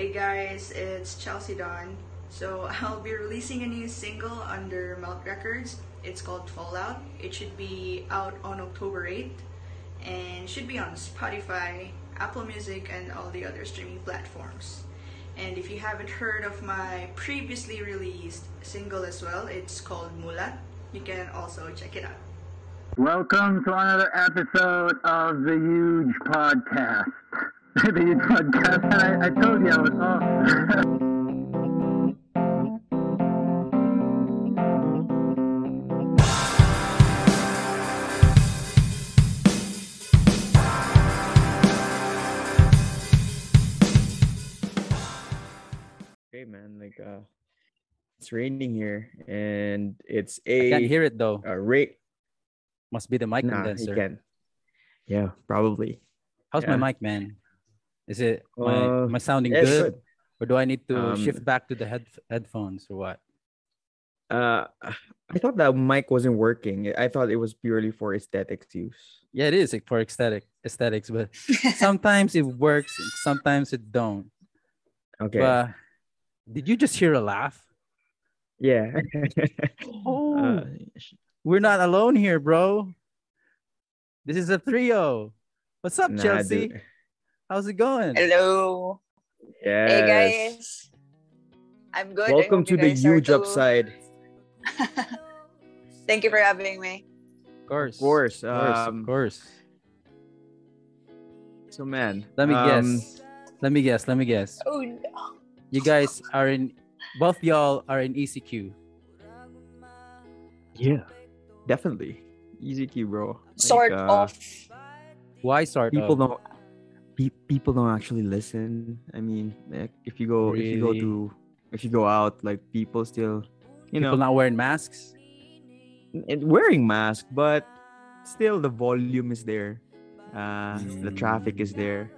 Hey guys, it's Chelsea Dawn. So I'll be releasing a new single under Melt Records. It's called Fallout. It should be out on October 8th and should be on Spotify, Apple Music, and all the other streaming platforms. And if you haven't heard of my previously released single as well, it's called Mulat. You can also check it out. Welcome to another episode of the Huge Podcast. The Huge Podcast, and I, I told you I was off. Great man, like uh it's raining here and it's I a can't hear it though. a rate Must be the mic nah, condenser. Yeah, probably. How's Yeah. my mic, man? Is it my Uh, am I sounding good? Or do I need to Um, shift back to the head headphones or what? Uh I thought that mic wasn't working. I thought it was purely for aesthetics use. Yeah, it is like, for aesthetic aesthetics, but sometimes it works, sometimes it don't. Okay. But did you just hear a laugh? yeah. Oh, Uh, we're not alone here, bro. This is a trio. What's up, nah, Chelsea? dude. How's it going? Hello. Yes. Hey guys. I'm good. Welcome to the huge upside. Thank you for having me. Of course. Of course. Of course. Um, of course. So man. Let me um, guess. Let me guess. Let me guess. Oh no. You guys are in both y'all are in ECQ. Yeah. Definitely. Easy key, bro. Like, Sort uh, of. Why sort people of? don't pe- people don't actually listen i mean like, if you go if you go Really? to if you go out like people still you People know not wearing masks. wearing mask but still the volume is there uh the traffic is there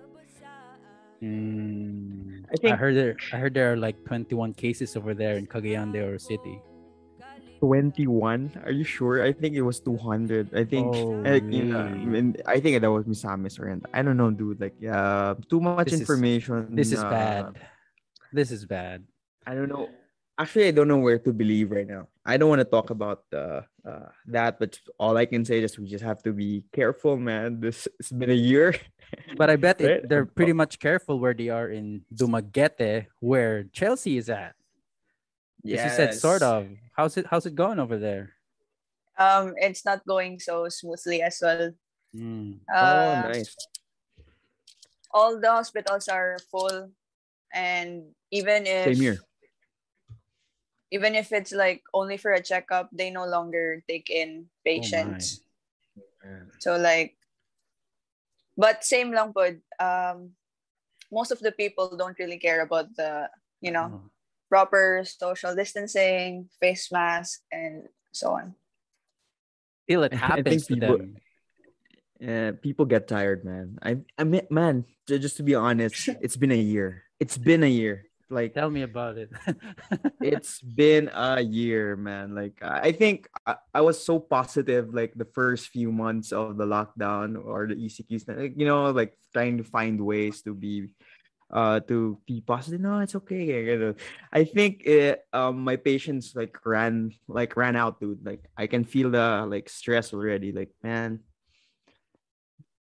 Mm, I think- I heard there. I heard there are like 21 cases over there in Cagayan de Oro City. 21 are you sure i think it was 200 i think Oh, like, you know, I, mean, I think that was misamis or anything. i don't know dude like yeah too much This is- information This is uh, bad. This is bad. I don't know. Actually, I don't know where to believe right now. I don't want to talk about uh, uh, that, but all I can say is we just have to be careful, man. This it's been a year. But I bet it, they're pretty much careful where they are in Dumaguete, where Chelsea is at. Yes. You said sort of. How's it? How's it going over there? Um, it's not going so smoothly as well. Mm. Oh, Uh, nice. All the hospitals are full, and even if Same here. even if it's like only for a checkup, they no longer take in patients. Oh patients. So like, but same lang po. Um, most of the people don't really care about the you know Oh. Proper social distancing, face mask, and so on. Till it I think happens to people- them. Uh, people get tired, man. I, I mean, man. Just to be honest, it's been a year. It's been a year. Like Tell me about it. it's been a year, man. Like I I think I, I was so positive like the first few months of the lockdown or the ECQs, like, you know, like trying to find ways to be uh to be positive. No, it's okay. I think it, um my patience like ran like ran out, dude. Like I can feel the like stress already. Like man,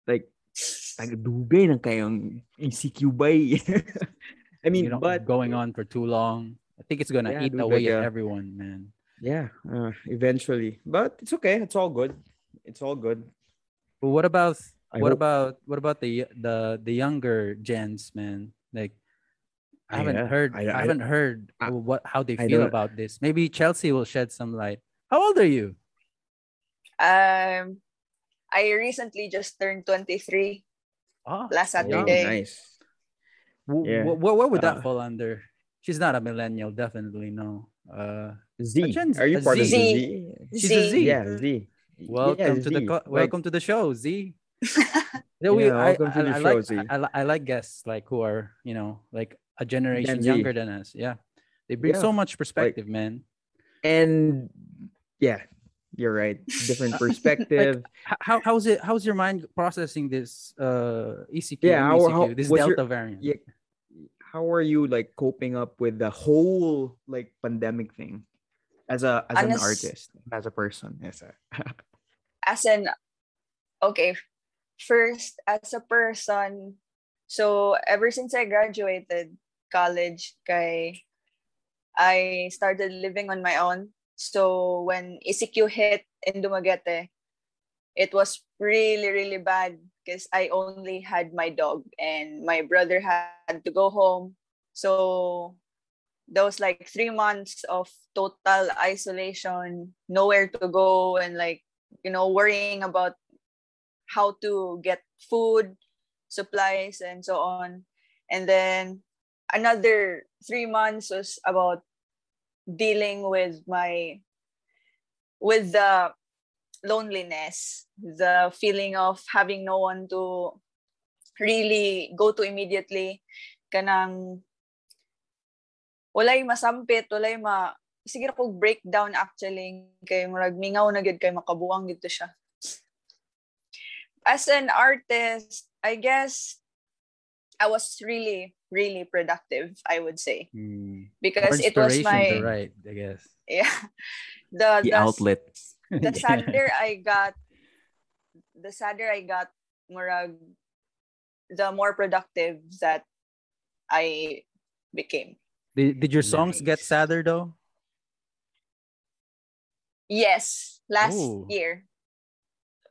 like tagadugay ng kayong ECQ bay. I mean, you know, but going on for too long. I think it's gonna Yeah, eat dude, away like, at uh, everyone, man. Yeah, uh, eventually. But it's okay. It's all good. It's all good. But what about I what hope- about what about the the the younger gens, man? Like I haven't Yeah, heard I- I, I- haven't heard I- what how they feel about this. Maybe Chelsea will shed some light. How old are you? Um, I recently just turned 23 Oh, last Oh, Saturday. nice. wh- yeah. wh- wh- what would that Uh, fall under? She's not a millennial, definitely no. Uh, Z. Gen- Are you a part of Z. the Z? She's a Z. Yeah, Z. welcome Yeah, to the Z. co- Like, welcome to the show, Z. Yeah, we, Yeah, I, welcome to I, the I show, like, Z. I, I, I like guests like who are you know like a generation Z. younger than us. Yeah, they bring Yeah, so much perspective, man. And yeah, you're right. Different perspective. H- How how's it? How's your mind processing this uh ECQ? Yeah, and how- ECQ how- this what's your- Delta variant. yeah. how are you like coping up with the whole like pandemic thing as a as Honest, an artist, as a person? Yes. as an okay, first as a person, so ever since I graduated college, kay I started living on my own. So when ECQ hit in Dumaguete, it was really really bad because I only had my dog and my brother had to go home. So there was like three months of total isolation, nowhere to go, and like, you know, worrying about how to get food, supplies, and so on. And then another three months was about dealing with my with the loneliness, the feeling of having no one to really go to immediately kanang walay masampit, walay ma sige ko breakdown actually kay murag mingaw na gid kay makabuang gid siya. As an artist, I guess I was really really productive, I would say. Mm. Because it was my right, I guess. Yeah. The, the, the outlets the sadder I got, the sadder I got, murag, the more productive that I became. Did, did your songs nice. get sadder though? Yes, last Ooh. year.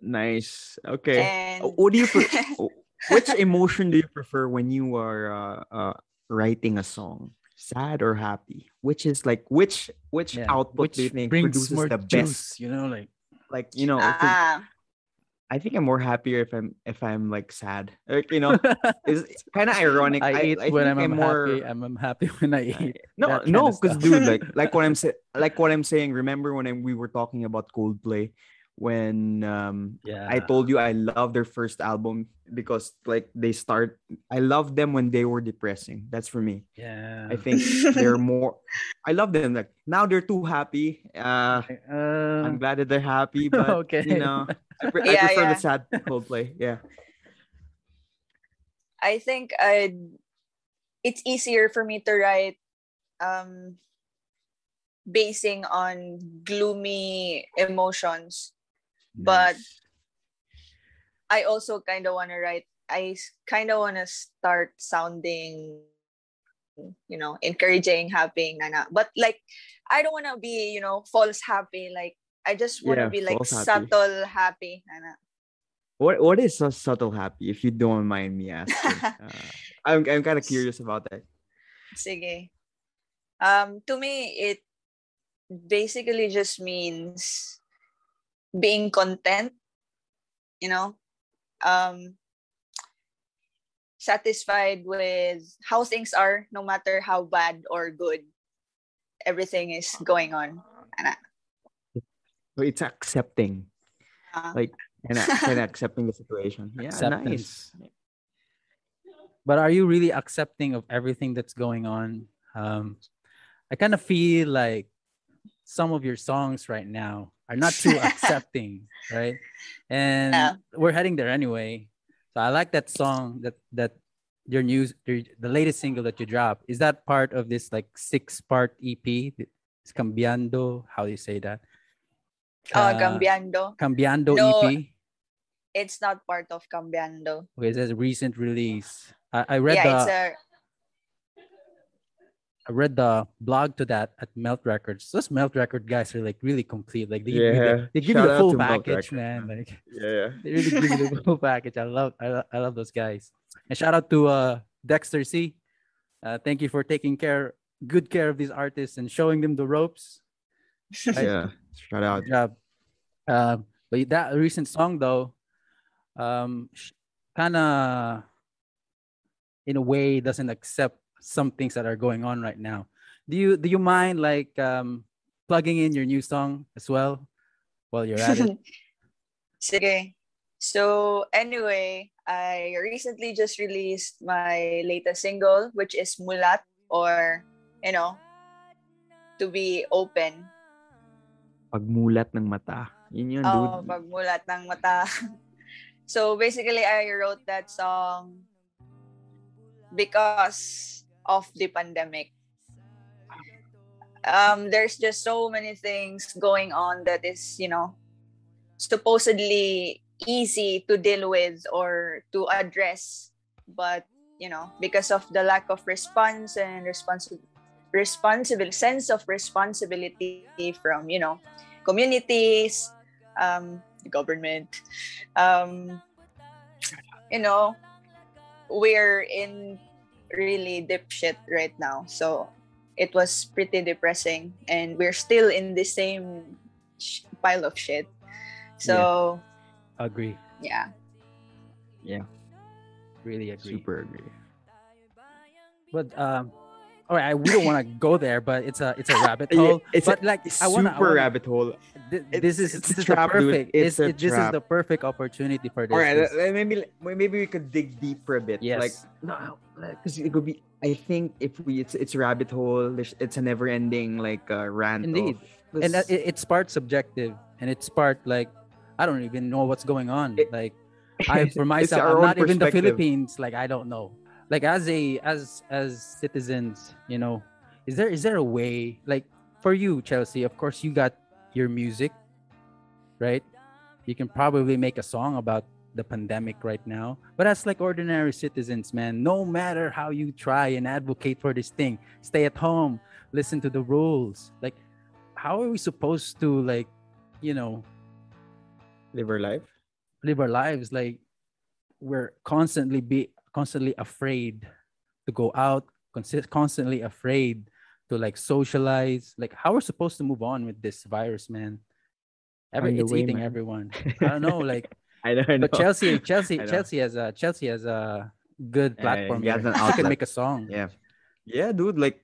Nice. Okay. And... What do you pre- which emotion do you prefer when you are uh, uh, writing a song? sad or happy? Which is like which which yeah. output which do you think produces the juice, best? You know, like like you know. I think, ah. I think I'm more happier if I'm if I'm like sad. Like, you know, it's kind of ironic. I, I eat I when I'm, I'm, more happy. I'm, I'm happy when I eat. No, no, because dude, like like what I'm saying, like what I'm saying. Remember when I, we were talking about Coldplay? When um yeah. I told you I love their first album because like they start I love them when they were depressing. That's for me. Yeah. I think they're more I love them like now they're too happy. Uh, uh I'm glad that they're happy, but okay. you know I, pre- yeah, I prefer yeah. the sad Coldplay. Yeah. I think I it's easier for me to write um basing on gloomy emotions but I also kind of want to write. I kind of want to start sounding, you know, encouraging, happy, nana. But like, I don't want to be, you know, false happy. Like, I just want to yeah, be like subtle happy, nana. What what is a subtle happy? If you don't mind me asking, uh, I'm I'm kind of curious about that. Sige. Um, to me, it basically just means being content, you know, um, satisfied with how things are, no matter how bad or good everything is going on. So it's accepting, uh, like, and, and accepting the situation. Yeah, Acceptance. nice. But are you really accepting of everything that's going on? Um, I kind of feel like some of your songs right now are not too accepting, right? And we're heading there anyway. So I like that song that that your news the latest single that you dropped. Is that part of this like six part EP? It's Cambiando. How do you say that? Uh, uh Cambiando. Cambiando no, EP. It's not part of Cambiando. Okay, it says recent release. I, I read yeah, the it's a I read the blog to that at Melt Records. Those Melt Record guys are like really complete. Like they give yeah. you the, they give you the full package, man. Like yeah, they really give you the full package. I love I, I love those guys. And shout out to uh, Dexter C. Uh, thank you for taking care good care of these artists and showing them the ropes. Right? Yeah, shout out. Good job. Um, but that recent song though, um, kind of in a way doesn't accept some things that are going on right now. Do you do you mind like um, plugging in your new song as well while you're at it? Sige. So anyway, I recently just released my latest single, which is Mulat, or you know, to be open. Pagmulat ng mata. Yun yun, oh, dude. pagmulat ng mata. so basically, I wrote that song because of the pandemic. Um, there's just so many things going on that is, you know, supposedly easy to deal with or to address, but you know, because of the lack of response and responsible responsible sense of responsibility from you know communities um, government um, you know we're in really deep shit right now so it was pretty depressing and we're still in the same sh- pile of shit so Agree. Yeah. Yeah Really agree. Super agree. But um, all right, I, we don't want to go there, but it's a it's a rabbit Yeah, hole. it's but a like It's I wanna, I super wanna- rabbit hole. It's- this is it's this is the trap, perfect. It's a it- this is the perfect opportunity for this. All right, uh, maybe maybe we could dig deeper a bit. Yes. Like no, because it could be. I think if we it's it's rabbit hole. It's a never ending like uh, rant. Indeed. of- and uh, it, it's part subjective and it's part like I don't even know what's going on. It- like I for myself, I'm not even the. Philippines. Like I don't know. Like as a as as citizens, you know, is there is there a way like for you, Chelsea? Of course, you got your music, right? You can probably make a song about the pandemic right now. But as like ordinary citizens, man, no matter how you try and advocate for this thing, stay at home, listen to the rules. Like, how are we supposed to like, you know, live our life. live our lives like we're constantly be constantly afraid to go out constantly afraid to like socialize like how we're supposed to move on with this virus man Every, it's way, eating man. everyone i don't know like I know. I know. but chelsea chelsea chelsea has a chelsea has a good Yeah, platform he has here. an she could make a song Yeah. Yeah, dude. Like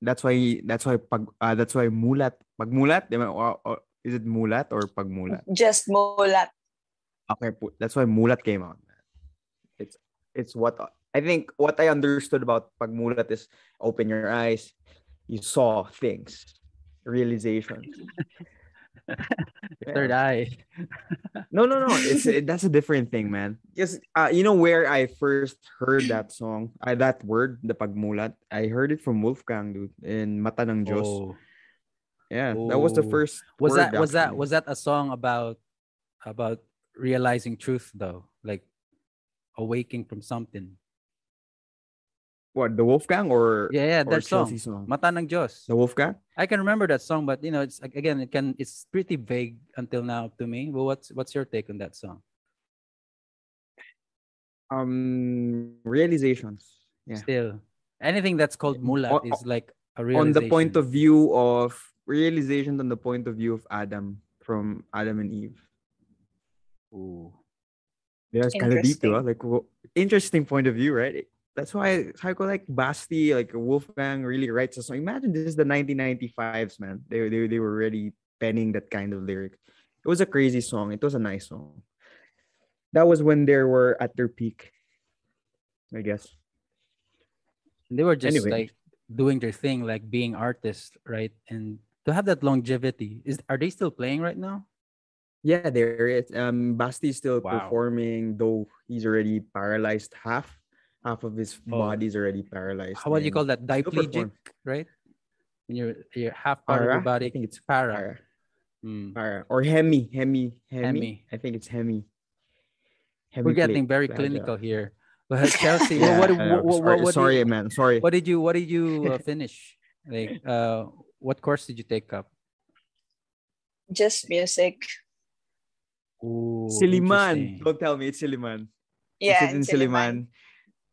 that's why that's why pag uh, that's why mulat pagmulat di ba? or, or is it mulat or pag mulat? just mulat Okay, that's why mulat came out. It's it's what I think what I understood about pagmulat is open your eyes, you saw things, realizations. third eye No, no, no. It's it, that's a different thing, man. Because uh, you know where I first heard that song, uh, that word, the pagmulat. I heard it from Wolfgang, dude, in Mata ng Diyos. Oh. Yeah, that was the Oh. first. was that was that was that a song about about realizing truth though awaking from something what the Wolfgang or yeah yeah that song song? mata ng Diyos The Wolfgang. i can remember that song but you know it's again it can it's pretty vague until now to me but what's what's your take on that song Um, realizations. Yeah. still anything that's called mulat O- is like a On the point of view of realizations, on the point of view of Adam from Adam and Eve. Ooh. Yeah, it's kind of deep, Interesting. though. Like, wo- interesting point of view, right? That's why Psycho like Basti, like Wolfgang, really writes a song. Imagine this is the 1995s, man. They they they were already penning that kind of lyric. It was a crazy song. It was a nice song. That was when they were at their peak, I guess. They were just Anyway. like doing their thing like being artists right and to have that longevity is are they still playing right now Yeah, there is. Um, Basti is still Wow. performing, though he's already paralyzed half. Half of his Oh. body's already paralyzed. how would you call that diplegic right when you're you're half part of Para? your body I think it's para, para. Hmm. para. Or hemi, hemi, hemi. Hemi. I think it's hemi. we're getting very Hemiplasia. clinical here but Chelsea Yeah, what, what, I know. what, what, sorry, what, sorry, did, man. Sorry. what did you what did you uh, finish like uh what course did you take up just music Ooh, Silliman. interesting. Don't tell me it's Silliman. yeah Is it in in Silliman. Silliman?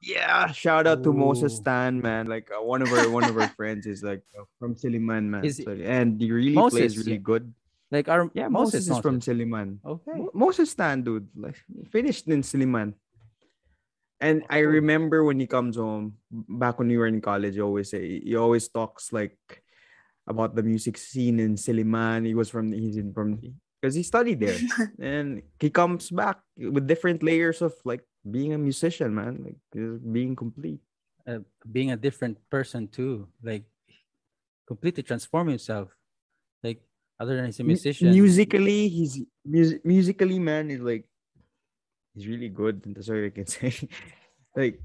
Yeah, shout out to Moses Tan, man. Like uh, one of our one of our friends is like uh, from Silliman, man. Is- So- and he really Moses, plays really yeah. good. like our Yeah, Moses, Moses, is from Moses. Silliman. okay Mo- Moses Tan, dude. Like finished in Silliman. And I remember when he comes home, back when we were in college, he always say he always talks like about the music scene in Silliman. He was from he's in from because he studied there. and he comes back with different layers of like being a musician, man. Like being complete. uh, being a different person too like completely transform himself like other than he's a Mu- musician musically, he's mus- musically, man, is like he's really good. That's all I can say. like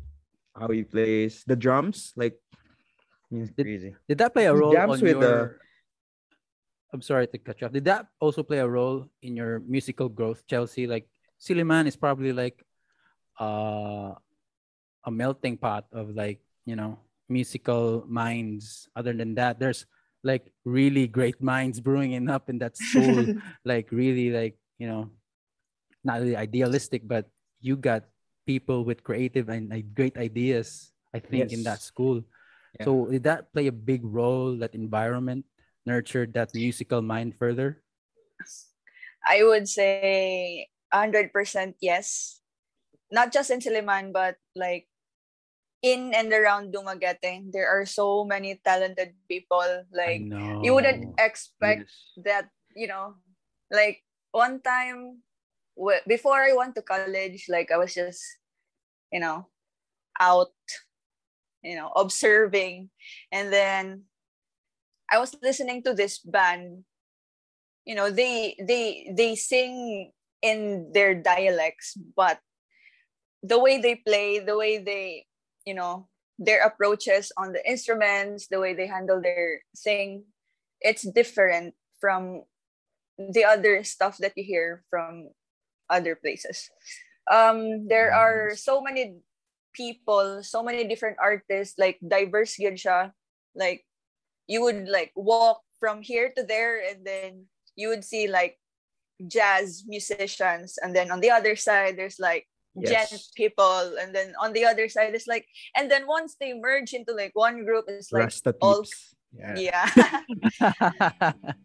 how he plays the drums. Like he's Did- crazy. Did that play a role on with your? the- I'm sorry to cut you off. Did that also play a role in your musical growth, Chelsea? Like Silliman is probably like uh, a melting pot of like you know musical minds. Other than that, there's like really great minds brewing in up in that school. like really like you know, not really idealistic, but you got people with creative and like, great ideas. I think in that school. Yeah. So did that play a big role? That environment nurtured that musical mind further. I would say 100% yes. Not just in Silliman, but like in and around Dumaguete, there are so many talented people. Like you wouldn't expect Yes. that, you know, like one time before I went to college, like I was just, you know, out, you know, observing. And then I was listening to this band. You know, they they they sing in their dialects, but the way they play, the way they, you know, their approaches on the instruments, the way they handle their thing, it's different from the other stuff that you hear from other places. Um, there are so many people, so many different artists, like diverse yun siya. Like you would like walk from here to there and then you would see like jazz musicians and then on the other side there's like gent Yes. people and then on the other side it's like and then once they merge into like one group it's like Rasta all peeps. Yeah. yeah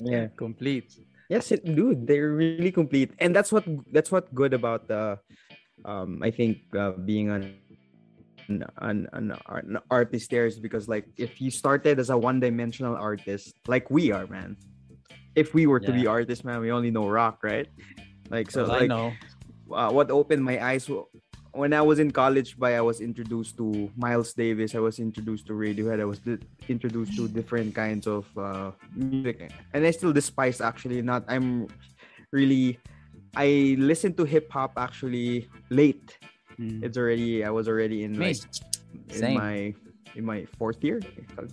Yeah. Complete. Yes, it, dude, they're really complete, and that's what that's what good about the, um, I think uh, being an an, an, an, an artist there is because like if you started as a one-dimensional artist like we are, man. If we were to be artists, man, we only know rock, right? Like so, Well, I like know. uh, what opened my eyes when I was in college. By I was introduced to Miles Davis. I was introduced to Radiohead. I was di- introduced to different kinds of uh, music, and I still despise actually not. I'm really. I listened to hip hop actually late. Mm. It's already. I was already in Me. like in Same. my in my fourth year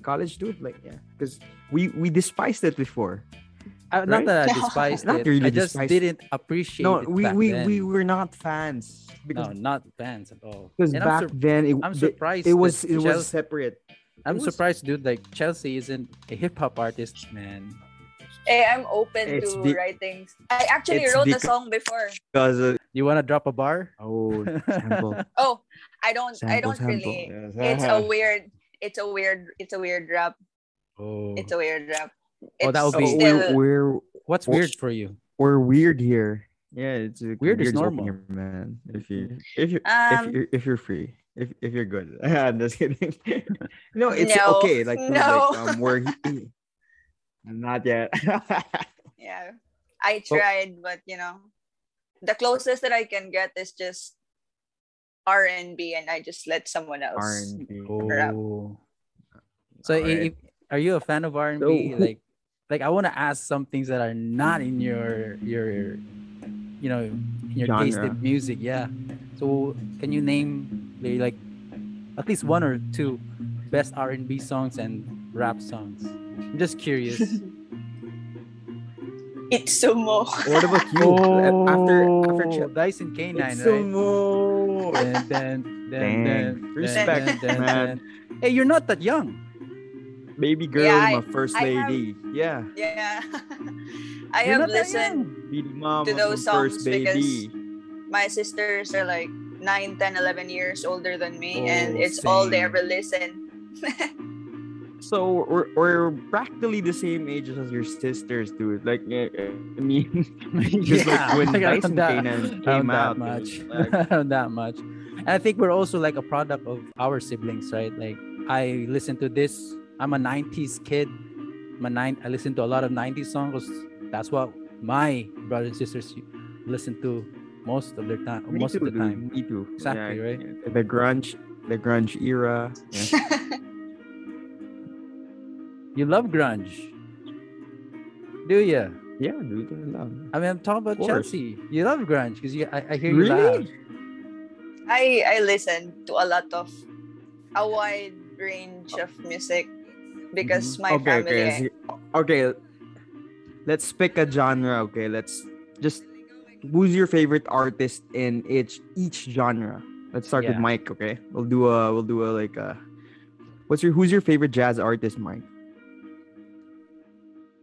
college, dude. Like yeah, because we we despised it before. Uh, not right? that I despised Not it. really I just despised. didn't appreciate No, it. we we, then. we were not fans no, not fans at all. because And I'm, back sur- then it, I'm surprised. it was that it was Chelsea- separate. I'm was- surprised, dude. Like Chelsea isn't a hip hop artist, man. Hey i'm open It's to be- writing i actually it's wrote a song before Because uh, You wanna drop a bar? oh sample, oh i don't i don't sample. really Yes. it's a weird it's a weird it's a weird rap Oh, it's a weird rap Oh, that would be- still, we're, we're what's Well- weird for you? we're weird here. Yeah, it's a Weird is weird's normal. here, man. If you if you if Um, you if you're free. If, if you're good, I'm just kidding. no, it's No, okay. Like, no. like um, we're not yet. yeah i oh. tried but you know the closest that i can get is just r&b and i just let someone else R&B. Oh, so i- Alright. if, are you a fan of R and B? who- Like, like I want to ask some things that are not in your your, you know, in your taste Genre. in music. Yeah. So can you name maybe like at least one or two best R and B songs and rap songs? I'm just curious. it's sumo What about you? Oh. after after Ch- Dyson K9, right? Sumo. Dun, dun, dun, Dang. dun, Respect, dun, dun, man. dun. Hey, you're not that young. Baby girl, Yeah, my first I have- lady. yeah. yeah i You're have listened To those my first songs baby. my sisters are like 9 10 11 years older than me and Oh, it's all they ever listen So we're, we're practically the same age as your sisters, dude. Like, eh, eh, I mean, just like when like, around Dyson that- Kanan around came that out, much, dude, like, that much. And I think we're also like a product of our siblings, right? Like I listen to this. I'm a '90s kid. I'm nine. I listen to a lot of '90s songs. 'cause That's what my brothers and sisters listen to most of their time. me most too, of the dude, time. Me too. Exactly, Yeah, right? The grunge, the grunge era. Yeah. You love grunge, do you? yeah, dude. I love. I mean, I'm talking about Chelsea. You love grunge because you. I, I hear you Really? laugh. I I listen to a lot of a wide range of music because mm-hmm. my okay, family okay, so- okay. Let's pick a genre. Okay, let's just. Who's your favorite artist in each each genre? Let's start with Mike. Okay, we'll do a we'll do a like a. What's your who's your favorite jazz artist, Mike?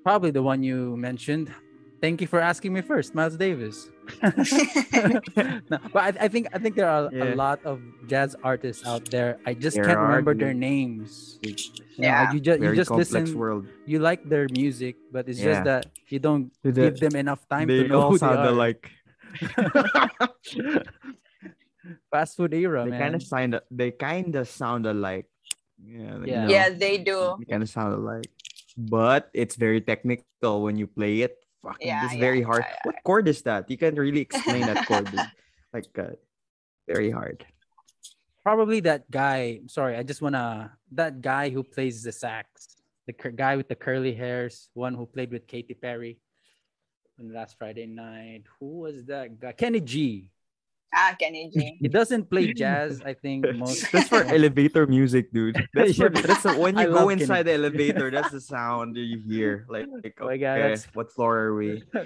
Probably the one you mentioned. Thank you for asking me first, Miles Davis. no, but I, I think I think there are a lot of jazz artists out there. I just There can't remember dude. their names. You know, Yeah. you just you just listen. world. You like their music, but it's Yeah. just that you don't the- give them enough time they to know all who they sound are. alike. Fast food era, they man. kind of sound. They kind of sound alike. Yeah. like, you Yeah. know, yeah, they do. They kind of sound alike, but it's very technical when you play it. Fucking, Yeah, it's yeah, very hard. yeah, yeah. What chord is that? You can't really explain that chord. Like, uh, very hard. Probably that guy. Sorry, I just wanna that guy who plays the sax, the cur- guy with the curly hairs, one who played with Katy Perry on last Friday night. Who was that guy? Kenny G. Ah, Kenny G. He doesn't play jazz. I think most. That's for elevator music, dude. That's for, that's the, when I you go love Kenny inside the elevator. That's the sound that you hear. Like, like Oh my God, okay, that's- what floor are we? All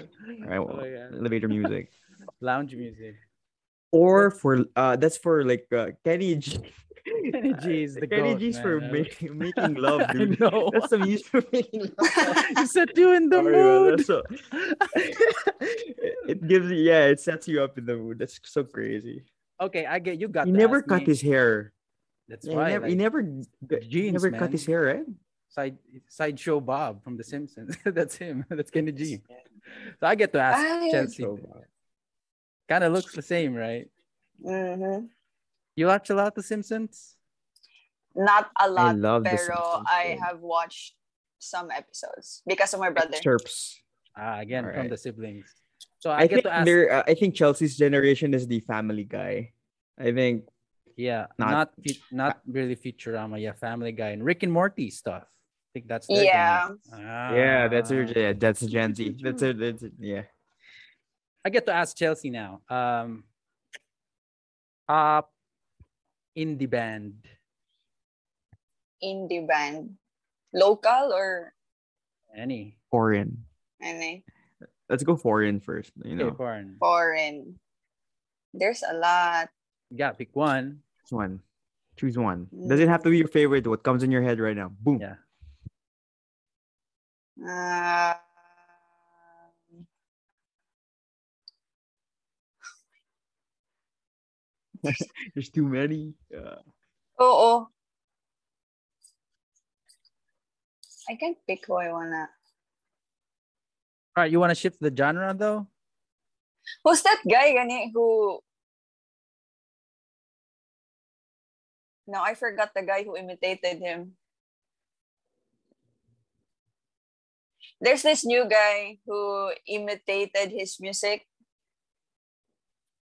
right, Oh well, my God. elevator music. Lounge music. Or for uh, that's for like uh, Kenny G. Kenny G is the Kenny goat, G's for man. ma- making love, I dude. know. That's the music for making love. he set you in the Sorry, mood. so- it, it gives you, yeah, it sets you up in the mood. That's so crazy. Okay, I get you. Got He never cut me. his hair. That's Yeah, right. he never, he never, jeans, never cut his hair, right? side sideshow Bob from The Simpsons. That's him. That's Kenny G. So I get to ask Ah, Chelsea. Kind of looks the same, right? Mhm. You watch a lot The Simpsons? Not a lot, love The pero Simpsons, I have watched some episodes because of my brother. Chirps. Ah, again from the siblings. So I, I, get think to ask. Uh, I think Chelsea's generation is the Family Guy. I think Yeah, not- not fe- not really Futurama. Yeah, Family Guy and Rick and Morty stuff. I think that's their Yeah. genre. yeah, that's her. Ah. Yeah, that's Gen Z. That's it. That's it. Yeah. I get to ask Chelsea now. Um, top indie band. Indie band. Local or Any? Foreign. any Let's go foreign first. You know, Okay, foreign. foreign? There's a lot. You got pick one. Choose one. Choose one. Doesn't have to be your favorite. What comes in your head right now? Boom. Yeah. Uh, There's too many. Uh, oo. I can't pick who I wanna. All right, you want to shift the genre though? Who's that guy gani who? No, I forgot the guy who imitated him. There's this new guy who imitated his music.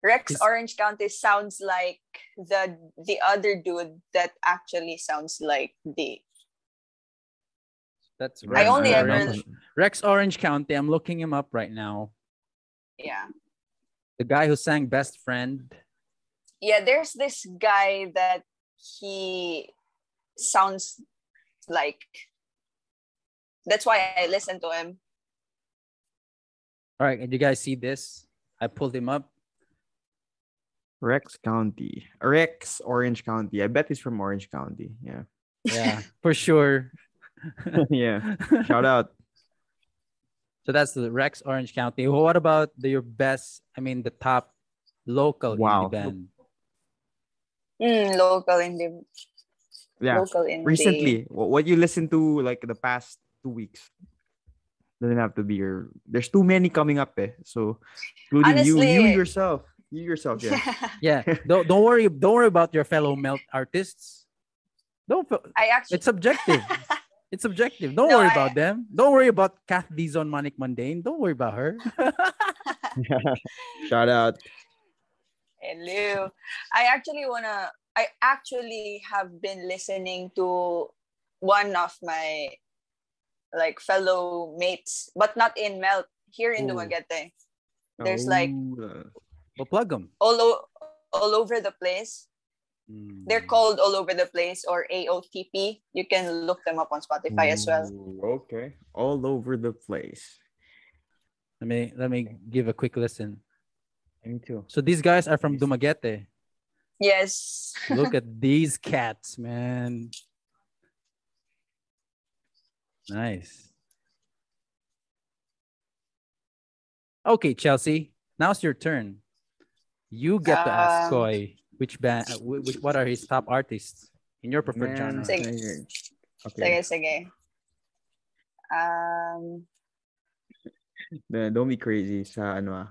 Rex Is- Orange County sounds like the the other dude that actually sounds like the That's right. I only don't ever- Rex Orange County. I'm looking him up right now. yeah. The guy who sang Best Friend. yeah there's this guy that he sounds like that's why i listen to him All right, and you guys see this? I pulled him up. Rex County. Rex Orange County. I bet he's from Orange County. Yeah. Yeah, for sure. yeah. Shout out. So that's the Rex Orange County. What about the, your best? I mean, the top local Wow. indie band. Mm, local indie Yeah. local indie Recently, what you listen to like the past two weeks. Doesn't have to be your. There's too many coming up, eh. So, including you, you yourself, you yourself, yeah. Yeah, don't don't worry. Don't worry about your fellow melt artists. Don't. i actually It's subjective. It's subjective. Don't No, worry I- about them. Don't worry about Kath Dizon Manic Mundane. Don't worry about her. Shout out. hello i actually wanna i actually have been listening to one of my like fellow mates but not in melt here in Ooh. Dumaguete there's like Oh, Well, plug them. all o- all over the place. They're Mm. called all over the place or AOTP. You can look them up on Spotify as well. Okay. All over the place. Let me let me give a quick listen. Me too. So these guys are from Dumaguete. Yes. Look at these cats, man. Nice. Okay, Chelsea. Now's your turn. You get to ask Um, Koy which band, uh, which, what are his top artists in your preferred genre. Man, Sige. sige. Sige, Okay. sige. Um, No, Don't be crazy sa ano ah.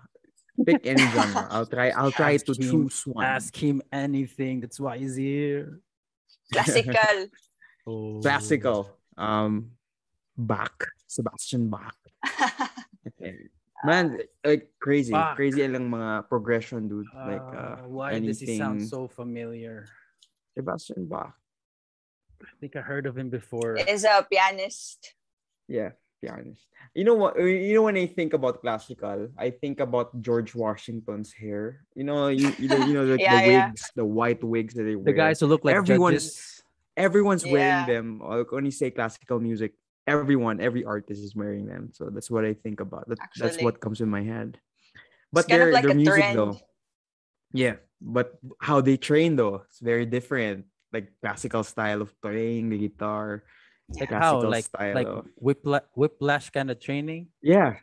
Pick any genre. I'll try I'll try Ask to him- choose one. Ask him anything. That's why he's here. classical. Oh. Classical. Um Bach. Sebastian Bach. Okay. Man, like crazy. Bach. Crazy lang mga progression, dude. Like uh Uh, why does he sound so familiar? Sebastian Bach. I think I heard of him before. is a pianist. Yeah, be honest. You know what? You know when I think about classical, I think about George Washington's hair. You know, you, you know, you know, like Yeah, the yeah. wigs, the white wigs that they wear. The guys who look like Everyone's- judges. everyone's wearing them. Like, When you say classical music, everyone, every artist is wearing them. So that's what I think about. That, that's what comes in my head. But kind of their like their music trend. though, yeah. But how they train though, it's very different. Like classical style of playing the guitar. Like how? classical Like style like of- whipla- whiplash kind of training? Yeah.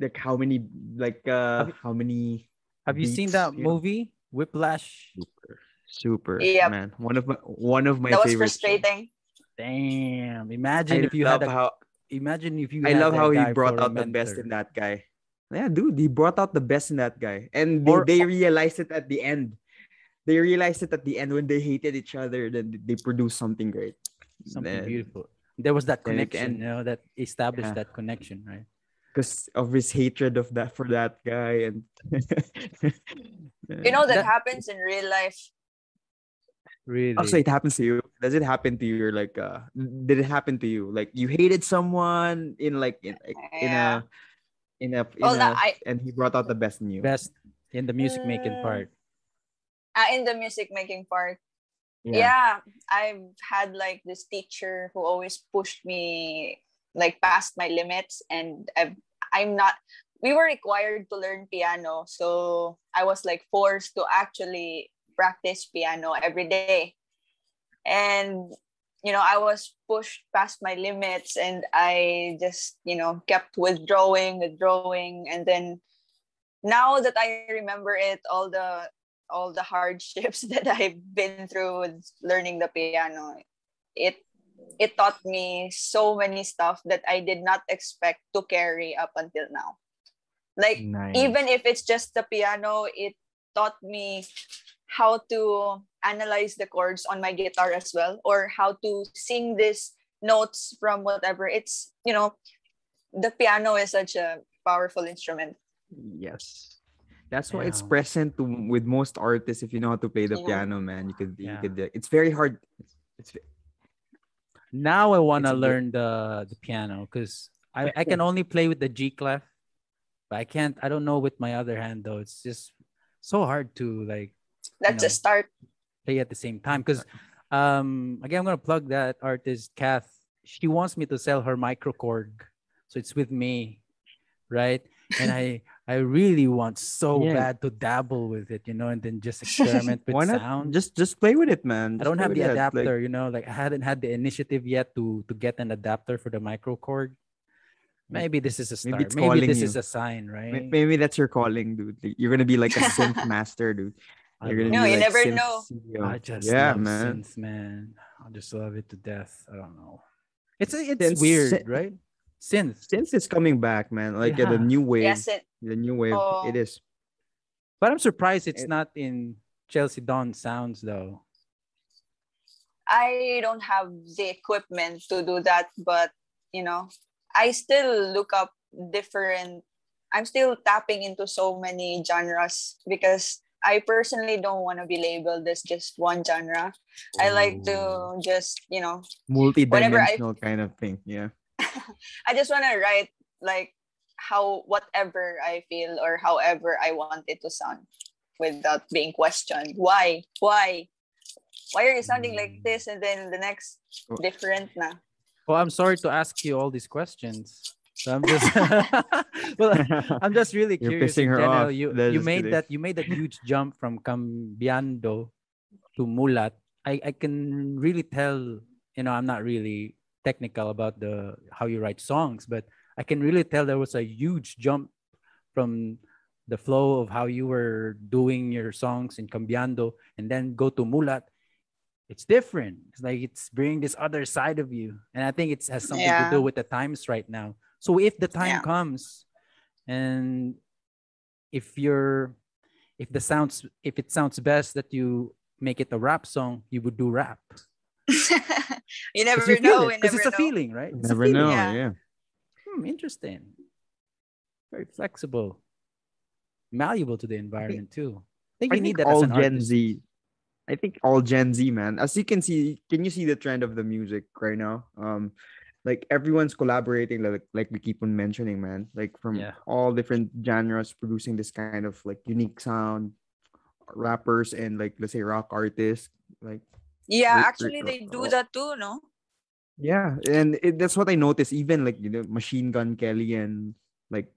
Like how many like uh Have how many Have you seen that you know? movie? Whiplash. super super Yep. man. One of my one of my that was favorite shows. Frustrating. Damn. I Imagine if you had love a how imagine if you I had love how he brought out the best in that guy. Yeah, dude, he brought out the best in that guy. And they, Or- they realized it at the end. They realized it at the end when they hated each other, then they produced something great. Something Then- beautiful. There was that connection, can- you know, that established Yeah. that connection, right? Because of his hatred of that for that guy and You know that, That- happens in real life. Really. Also, it happens to you. Does it happen to you? Or like, uh, did it happen to you? Like, you hated someone in like in like, in Yeah. a in a, in Well, a that I and he brought out the best in you. best in the music making Mm. part. uh, in the music making part. Yeah. I've had like this teacher who always pushed me like past my limits, and I've I'm not. We were required to learn piano, so I was like forced to actually practice piano every day, and you know I was pushed past my limits, and I just you know kept withdrawing, withdrawing, and then now that I remember it, all the all the hardships that I've been through with learning the piano, it it taught me so many stuff that I did not expect to carry up until now. Like Nice. even if it's just the piano, it taught me how to analyze the chords on my guitar as well, or how to sing these notes from whatever. It's you know, the piano is such a powerful instrument. Yes. That's why it's present to, with most artists. If you know how to play the Yeah. piano, man, you could, Yeah. you could. It's very hard. It's, it's Now I want to It's a bit- learn the the piano because I, I can only play with the G clef, but I can't. I don't know with my other hand though. It's just so hard to like That's know. a start. Play at the same time because um again I'm gonna plug that artist Kath. She wants me to sell her microKORG, so it's with me, right? And I I really want so Yeah. bad to dabble with it, you know, and then just experiment with why not? sound. Just just play with it, man. I don't have the it. Like, adapter, you know, like I hadn't had the initiative yet to to get an adapter for the microKORG. Maybe this is a start. Maybe Maybe, this you. is a sign, right? maybe that's your calling, dude. You're gonna be like a synth master, dude. I You're gonna No, be you like never synth know. CEO. I just yeah, love man. synth, man. I just love it to death. I don't know. It's it's Synth- weird, synth- right? Since since it's coming back, man. Like yeah. the new wave. Yes, it, The new wave. Oh. It is. But I'm surprised it's It- not in Chelsea Dawn sounds though. I don't have the equipment to do that, but you know, I still look up different. I'm still tapping into so many genres because I personally don't want to be labeled as just one genre. I like to just, you know, Multi-dimensional kind of thing. Yeah. I just want to write like how whatever I feel or however I want it to sound. without being questioned. Why? Why? Why are you sounding like Mm. this and then the next Oh. different na? Well, I'm sorry to ask you all these questions. So I'm just well, I'm just really You're curious. pissing her general. off. You No, you made kidding. that you made that huge jump from Cambiando to Mulat. I, I can really tell, you know, I'm not really technical about the how you write songs, but I can really tell there was a huge jump from the flow of how you were doing your songs in Cambiando and then go to Mulat. It's different. It's like it's bringing this other side of you. And I think it has something to do with the times right now. So if the time Yeah. comes and if you're if the sounds if it sounds best that you make it a rap song, you would do rap. you never you feel know. it, We 'cause never it's a know. feeling, right? It's Never feeling. know. yeah. Yeah. Hmm, interesting. Very flexible. Malleable to the environment too. I think I you need think that as all an Gen artist. Z. I think all Gen Z, man. As you can see, can you see the trend of the music right now? Um, like everyone's collaborating, like like we keep on mentioning, man. Like from Yeah. all different genres, producing this kind of like unique sound. Rappers and like let's say rock artists, like Yeah, Re- actually re- they do oh. that too, no? yeah, and it, that's what I noticed. Even like you know, Machine Gun Kelly and like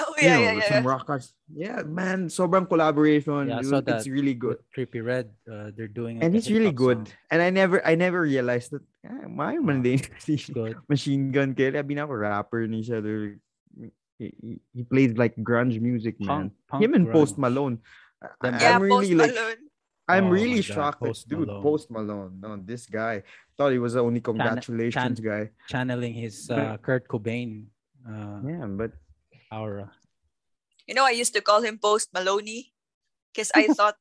Oh you yeah, know yeah, yeah. some rockers. Yeah, man, sobrang collaboration. Yeah, I dude. saw that It's really good. With Trippie Redd, uh, they're doing it. and it's really good. song. And I never I never realized that ah, why man din si Machine Gun Kelly. I've been a rapper ni siya. dude. He, he, he plays like grunge music, man. Punk, punk Him and Post. Malone. I- Them I- Yeah, I'm Post really like Malone. I'm Oh really shocked. that- Post dude, Malone. Post Malone. No, this guy. Thought he was the only congratulations guy. Channeling his But- uh, Kurt Cobain uh, Yeah, but aura. You know, I used to call him Post Maloney because I thought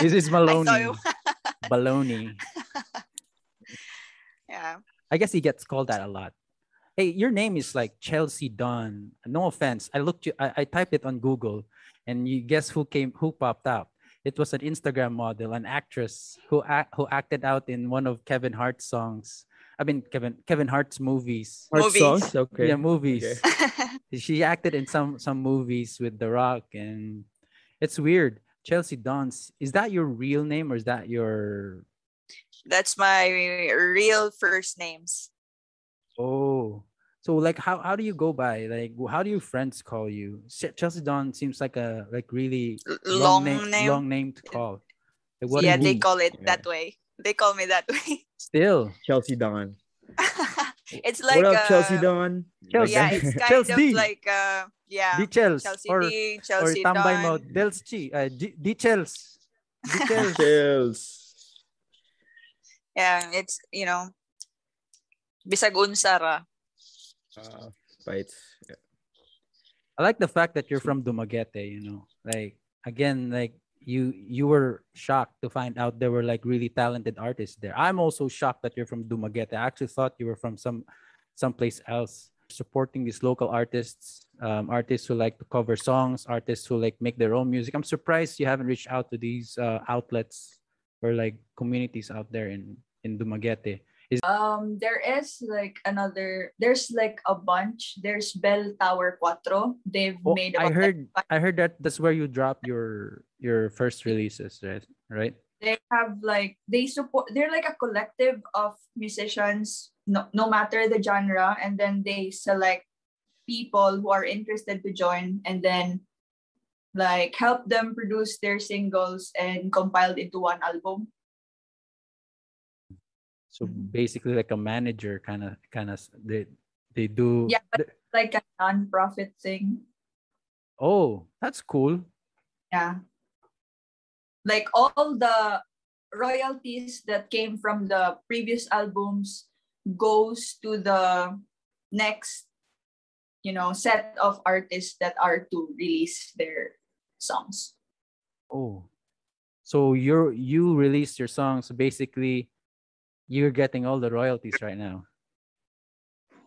This is I Maloney. Baloney. yeah. I guess he gets called that a lot. Hey, your name is like Chelsea Dawn. No offense. I looked you I, I typed it on Google and you guess who came who popped up? It was an Instagram model, an actress who act, who acted out in one of Kevin Hart's songs. I mean Kevin Kevin Hart's movies. Heart Movies. songs? Okay. Yeah, movies. Okay. She acted in some some movies with The Rock and it's weird. Chelsea Dons, is that your real name or is that your That's my real first names. Oh, so like how how do you go by? Like how do your friends call you? Chelsea Dawn seems like a like really long, long name, name. long name to call. Like, what yeah, they mean? call it Yeah. that way. They call me that way. still Chelsea Dawn. it's like what up, Chelsea Don. Chelsea. Yeah, it's kind Chelsea of D. like uh yeah. D Chels Chelsea or D, or Chelsea tambay mo Don. Dels Chi, uh, D, D Chels. D Chels. Chels. Yeah, it's you know bisag unsara. Uh, bites. Yeah. I like the fact that you're from Dumaguete, you know. Like again, like you you were shocked to find out there were like really talented artists there. I'm also shocked that you're from Dumaguete. I actually thought you were from some someplace else. Supporting these local artists, um, artists who like to cover songs, artists who like make their own music. I'm surprised you haven't reached out to these uh, outlets or like communities out there in in Dumaguete. Um, there is like another. There's like a bunch. There's Bell Tower Cuatro. They've Oh, made. I heard five- I heard that that's where you drop your your first releases, right? Right? they have like they support. They're like a collective of musicians, no no matter the genre, and then they select people who are interested to join, and then like help them produce their singles and compiled into one album. So Mhm. basically, like a manager kind of, kind of, they they do. Yeah, but Like a non-profit thing. oh, that's cool. Yeah. Like all the royalties that came from the previous albums goes to the next you know set of artists that are to release their songs. Oh, so you're you release your songs basically, you're getting all the royalties right now.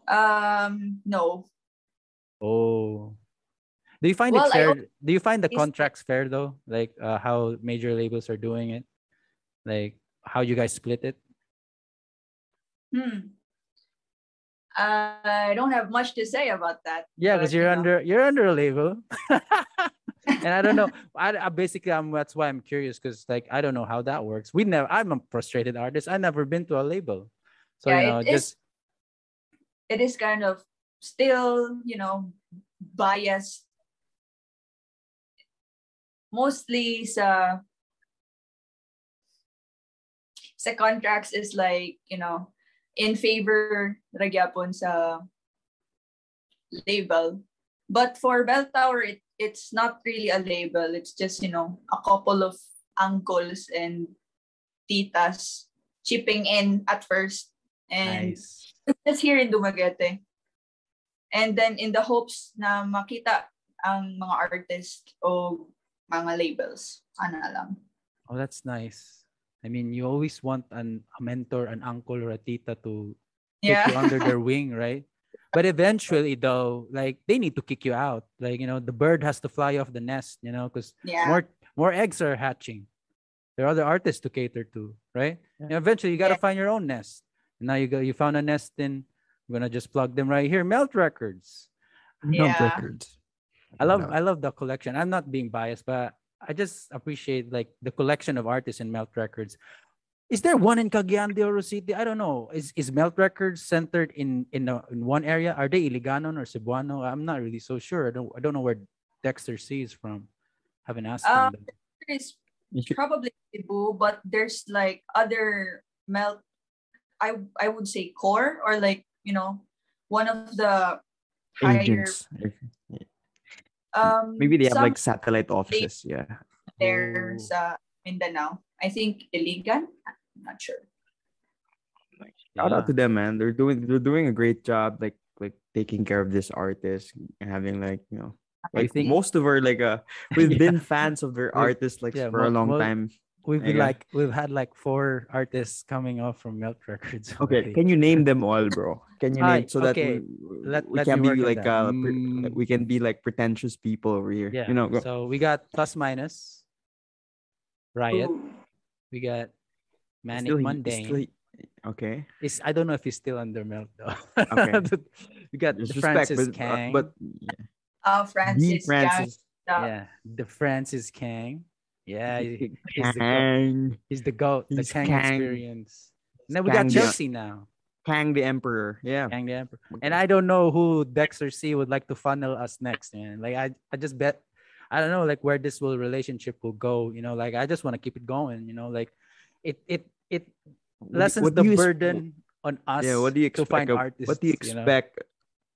Um no. Oh, do you find Well, it fair? Do you find the contracts fair though? Like uh, how major labels are doing it, like how you guys split it? Hmm. I don't have much to say about that. Yeah, because you you're know, under you're under a label. and I don't know. I, I basically I'm that's why I'm curious because like I don't know how that works. We never. I'm a frustrated artist. I never been to a label, so Yeah, you know it is- just it is kind of still, you know, biased. Mostly sa uh, sa contracts is like, you know, in favor ragyapon sa label. But for Bell Tower, it, it's not really a label. It's just, you know, a couple of uncles and titas chipping in at first. And nice. just here in Dumaguete. And then in the hopes na makita ang mga artist o mga labels. Ano lang. Oh, that's nice. I mean, you always want an a mentor, an uncle, or a tita to take Yeah. you under their wing, right? But eventually, though, like they need to kick you out. Like you know, the bird has to fly off the nest. You know, because Yeah. more more eggs are hatching. There are other artists to cater to, right? And eventually, you got to Yeah. find your own nest. And now you go, you found a nest in. I'm gonna just plug them right here. Melt Records. Yeah. records. I love No. I love the collection. I'm not being biased, but I just appreciate like the collection of artists in Melt Records. Is there one in Cagayan de Oro City? I don't know. Is is Melt Records centered in in, a, in one area? Are they Iliganon or Cebuano? I'm not really so sure. I don't I don't know where Dexter C is from. I haven't asked Um, him. There's You probably Cebu, but there's like other melt. I I would say core or like you know one of the higher. agents. Um, Maybe they have like satellite offices. Yeah. there Oh. sa Mindanao. I think Iligan. I'm not sure. Shout out to them, man. They're doing they're doing a great job, like like taking care of this artist and having like you know I like think- most of our like uh we've Yeah. been fans of their We- artists like yeah, for a long mo- time. We've been like we've had like four artists coming off from Melt Records. Okay, can you name them all, bro? Can you Hi, name so that we, Let- we let can be like uh pre- Mm. we can be like pretentious people over here. Yeah. You know, go- So we got plus minus, Riot. Ooh. We got Manic still he- Mundane. still- okay. Is I don't know if he's still under Melt though. Okay. we got There's the respect, Francis but, uh, but yeah. Uh, the Francis. Francis Yeah. yeah, the Francis Kang. Yeah, he- he's the goat. He's the goat. The Kang, Kang. experience. And then we got Kang the- Chelsea now. Kang the Emperor. Yeah. Kang the Emperor. And I don't know who Dexter C would like to funnel us next, man. Like I, I just bet I don't know like where this will relationship will go. You know, like I just want to keep it going, you know, like it it it lessens what the you burden on us Yeah, what do you to expect? find of- artists. what do you know? expect?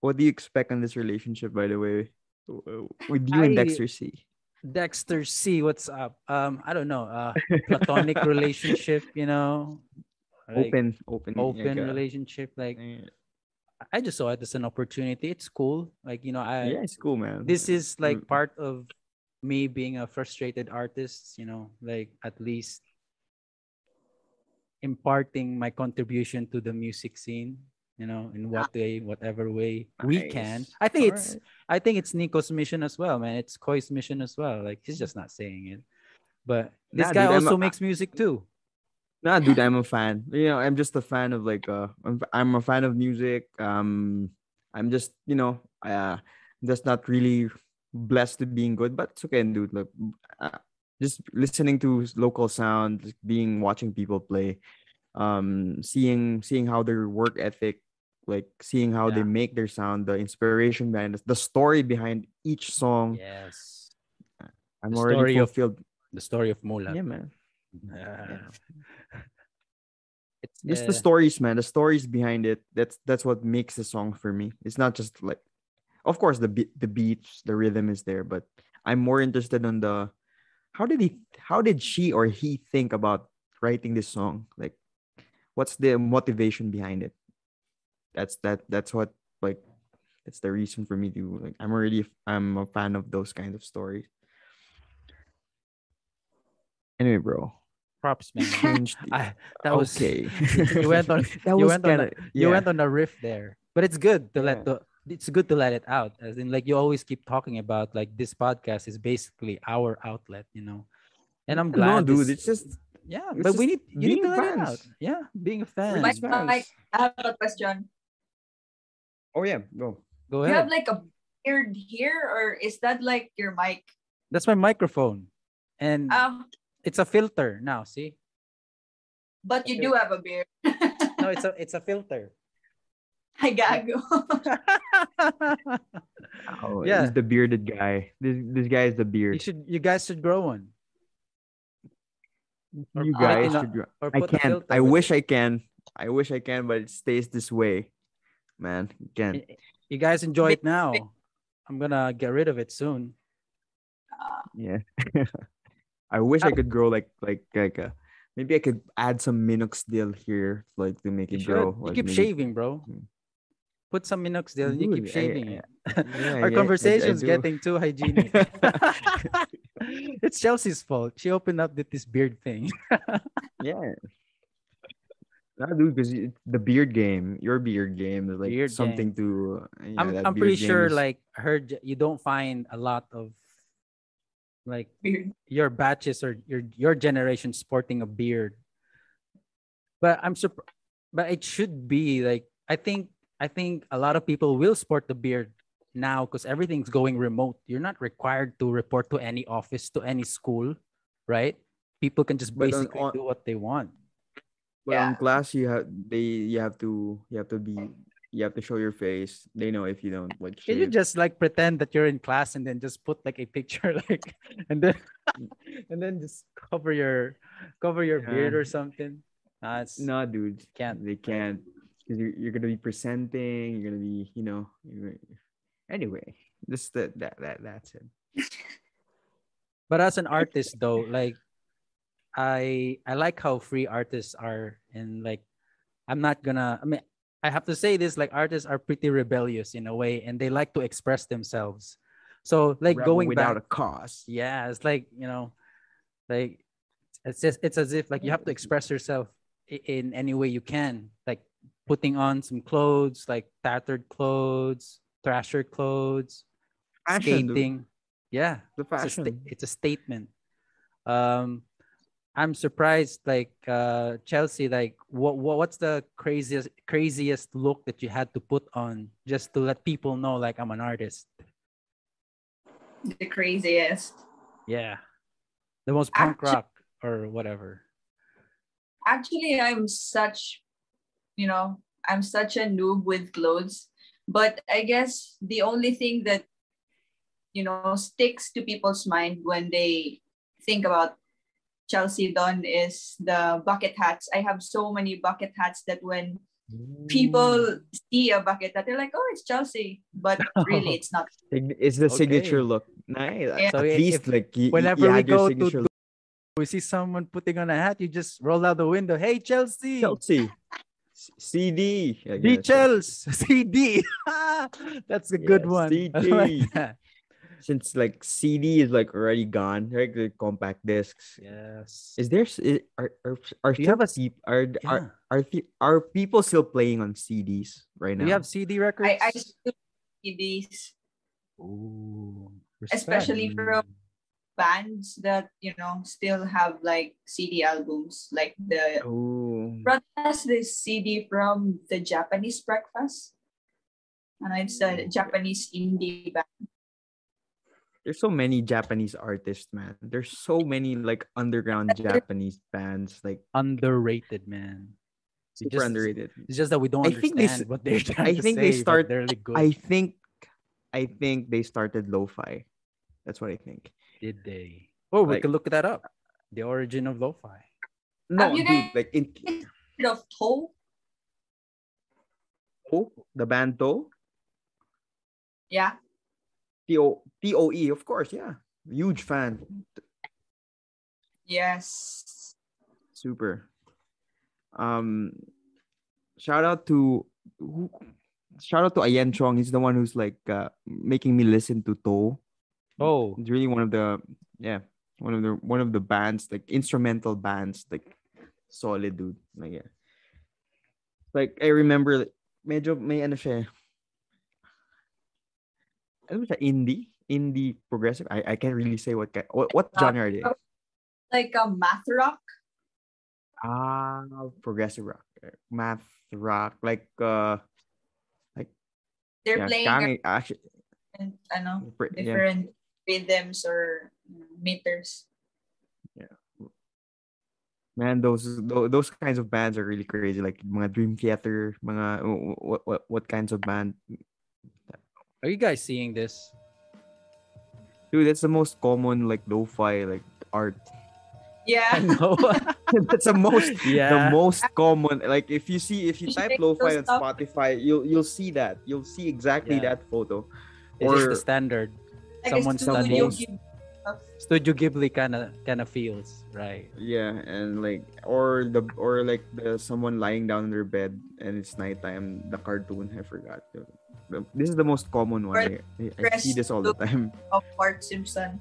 What do you expect in this relationship? By the way, with you and I- Dexter C. Dexter C, what's up? Um, I don't know. Uh platonic relationship, you know. like, open, open, open uh, relationship. Like eh, I just saw it as an opportunity. It's cool. Like, you know, I yeah, it's cool, man. this is like Mm. part of me being a frustrated artist, you know, like at least imparting my contribution to the music scene, you know, in what way, whatever way we can. I think it's Alright. I think it's Nico's mission as well, man. It's Koi's mission as well. Like he's just not saying it. But this Nah, guy dude, also a- makes music too. Nah, dude, I'm a fan. You know, I'm just a fan of like uh, I'm, I'm a fan of music. Um, I'm just you know, uh, just not really blessed to being good, but it's okay, dude. Like, uh, just listening to local sound, being watching people play, um, seeing seeing how their work ethic, like seeing how they make their sound, the inspiration behind the story behind each song. Yes. I'm The already story of- fulfilled. The story of Mola. Yeah, man. Yeah. It's just uh, the stories man the stories behind it that's that's what makes the song for me it's not just like of course the beat the beats the rhythm is there but i'm more interested on the how did he how did she or he think about writing this song? Like what's the motivation behind it? That's that that's what like that's the reason for me to like i'm already i'm a fan of those kind of stories. Anyway bro. Props, man. changed I, that was okay. you went on that you went on kind of you went on a riff there. But it's good to let the it's good to let it out as in like you always keep talking about like this podcast is basically our outlet you know and i'm glad no dude this- it's just yeah it's but we need you need to being let it out fans. yeah being a fan Mike, just fans. Mike, I have a question. oh yeah go go ahead. You have like a beard here, or is that like your mic? That's my microphone. And Um, it's a filter now, see? but you do have a beard. No, it's a it's a filter. I gago. Oh, Yeah. he's the bearded guy. This this guy is the beard. you beard. should you guys should grow one. or You put guys in should. grow- I can't. I wish it. I can. I wish I can, but it stays this way, man. You Can't. You guys enjoy it now. I'm gonna get rid of it soon. Yeah. I wish I could grow like like like a. Maybe I could add some minoxidil here, like to make it should. grow. You keep maybe- shaving, bro. Hmm. Put some minoxidil and you keep Dude, I- shaving I- it. yeah, Our yeah, I- I conversation's do. getting too hygienic. it's Chelsea's fault. She opened up with this beard thing. Yeah. Nah, dude, because the beard game, your beard game is like Beard something to. uh, yeah, I'm I'm pretty sure is- like heard you don't find a lot of like Beard. your batches or your your generation sporting a beard. But I'm surprised but it should be like I think I think a lot of people will sport the beard now because everything's going remote. You're not required to report to any office, to any school, right? People can just But on- basically on- do what they want. But Yeah. on class, you have they you have to you have to be you have to show your face. They know if you don't like. Can you just like pretend that you're in class and then just put like a picture like and then and then just cover your cover your beard or something? Nah, it's No, dude, Can't. They can't because you're, you're gonna be presenting. You're gonna be you know. You're, anyway, this that that that that's it. But as an artist though, like I I like how free artists are and like I'm not gonna I mean I have to say this like artists are pretty rebellious in a way and they like to express themselves. So like Rebel going without back a cause. yeah, it's like, you know, like it's just it's as if like you have to express yourself in any way you can, like putting on some clothes, like tattered clothes, thrasher clothes, Fashion, dude. Yeah The it's a, fashion. sta- it's a statement um i'm surprised like uh chelsea like what, what what's the craziest craziest look that you had to put on just to let people know like i'm an artist The craziest. yeah the most punk Actu- rock or whatever Actually, I'm such, you know, I'm such a noob with clothes. But I guess the only thing that, you know, sticks to people's mind when they think about Chelsea Don is the bucket hats. I have so many bucket hats that when people see a bucket hat, they're like, oh, it's Chelsea. But really, it's not. It's the Okay. signature look. Nice. Yeah. At So i- least if- like you, whenever you we go to signature we see someone putting on a hat you just roll out the window hey chelsea Chelsea. C- CD. I D guess. Chels CD that's a good one CD. like. Since like CD is like already gone, right? The compact discs. yes Is there are are, are Do you have still a s- are, Yeah. are are are people still playing on CDs right Do now? you have CD records? I, I still see these Ooh, Especially respect. from- bands that, you know, still have like CD albums, like the oh, brought us this CD from the Japanese Breakfast. And it's a Japanese indie band. there's so many Japanese artists, man. There's so many like underground Japanese bands, like underrated, man. We super just- underrated. It's just that we don't I think they understand what they're trying I to think they say, but start- really good. I think, I think they started lo-fi. That's what I think. Did they? Oh, we Like- can look that up. The origin of lo-fi. No, you dude, guys- like in Heard of toe? oh, the band To Yeah. T O T O E, of course, yeah, huge fan, Yes. super. Um, shout out to who, shout out to Ayen Chong. He's the one who's like uh, making me listen to To. Oh, It's really one of the yeah one of the one of the bands like instrumental bands like solid dude like yeah. Like I remember like, medyo may ano siya. Ano ba siya? Indie? Indie progressive? I, I can't really say what ki- what, what Uh, genre are they? Like a math rock. Ah, progressive rock. Math rock like uh like They're yeah, playing Kang- actually different, ano, pr- yeah. Different rhythms or meters. Yeah. Man, those those kinds of bands are really crazy. Like mga Dream Theater, mga what what what kinds of band? Are you guys seeing this? Dude, that's the most common like lo-fi like art. Yeah. No. that's the most yeah. the most common. Like if you see if you You type make lo-fi on. Spotify, you'll you'll see that. You'll see exactly Yeah. that photo. It's just the standard. Like a Someone's studio studying. Ghibli stuff. Studio Ghibli kind of kind of feels right. Yeah, and like or the or like the someone lying down in their bed and it's nighttime. The cartoon I forgot. The- This is the most common one. I, I, I see this all the time. of Bart Simpson.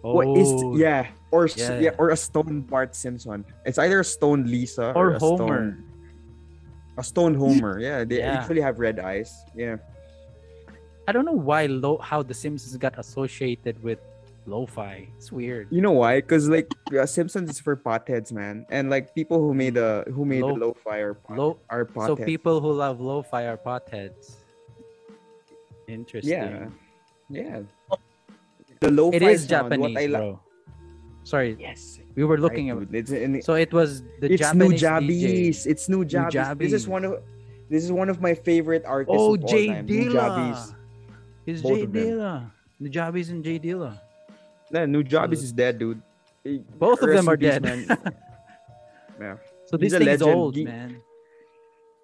What is Oh, yeah or yeah. yeah. or a stone Bart Simpson. It's either a stone Lisa Or a Homer. Stone, a stone Homer. Yeah, they Yeah. actually have red eyes. Yeah. I don't know why lo- how the Simpsons got associated with lo-fi. It's weird. You know why? Because like uh, Simpsons is for potheads, man, and like people who made the who made the Lo- lo-fi are pot, Lo- are so people who love lo-fi are potheads. Interesting. yeah, yeah. The lo-fi It is sound, Japanese, What I like. bro. Sorry, Yes. we were looking right, at. dude. It's, in, So it was the it's new Japanese Nujabes. DJ. It's new Jabbies. This is one of this is one of my favorite artists Oh, of all Jay time. New Jabbies. It's Both Jay. Dilla. The Jabbies and Jay Dilla. No, new is dead, dude. Both of them are dead. man. yeah. So this thing is old, man.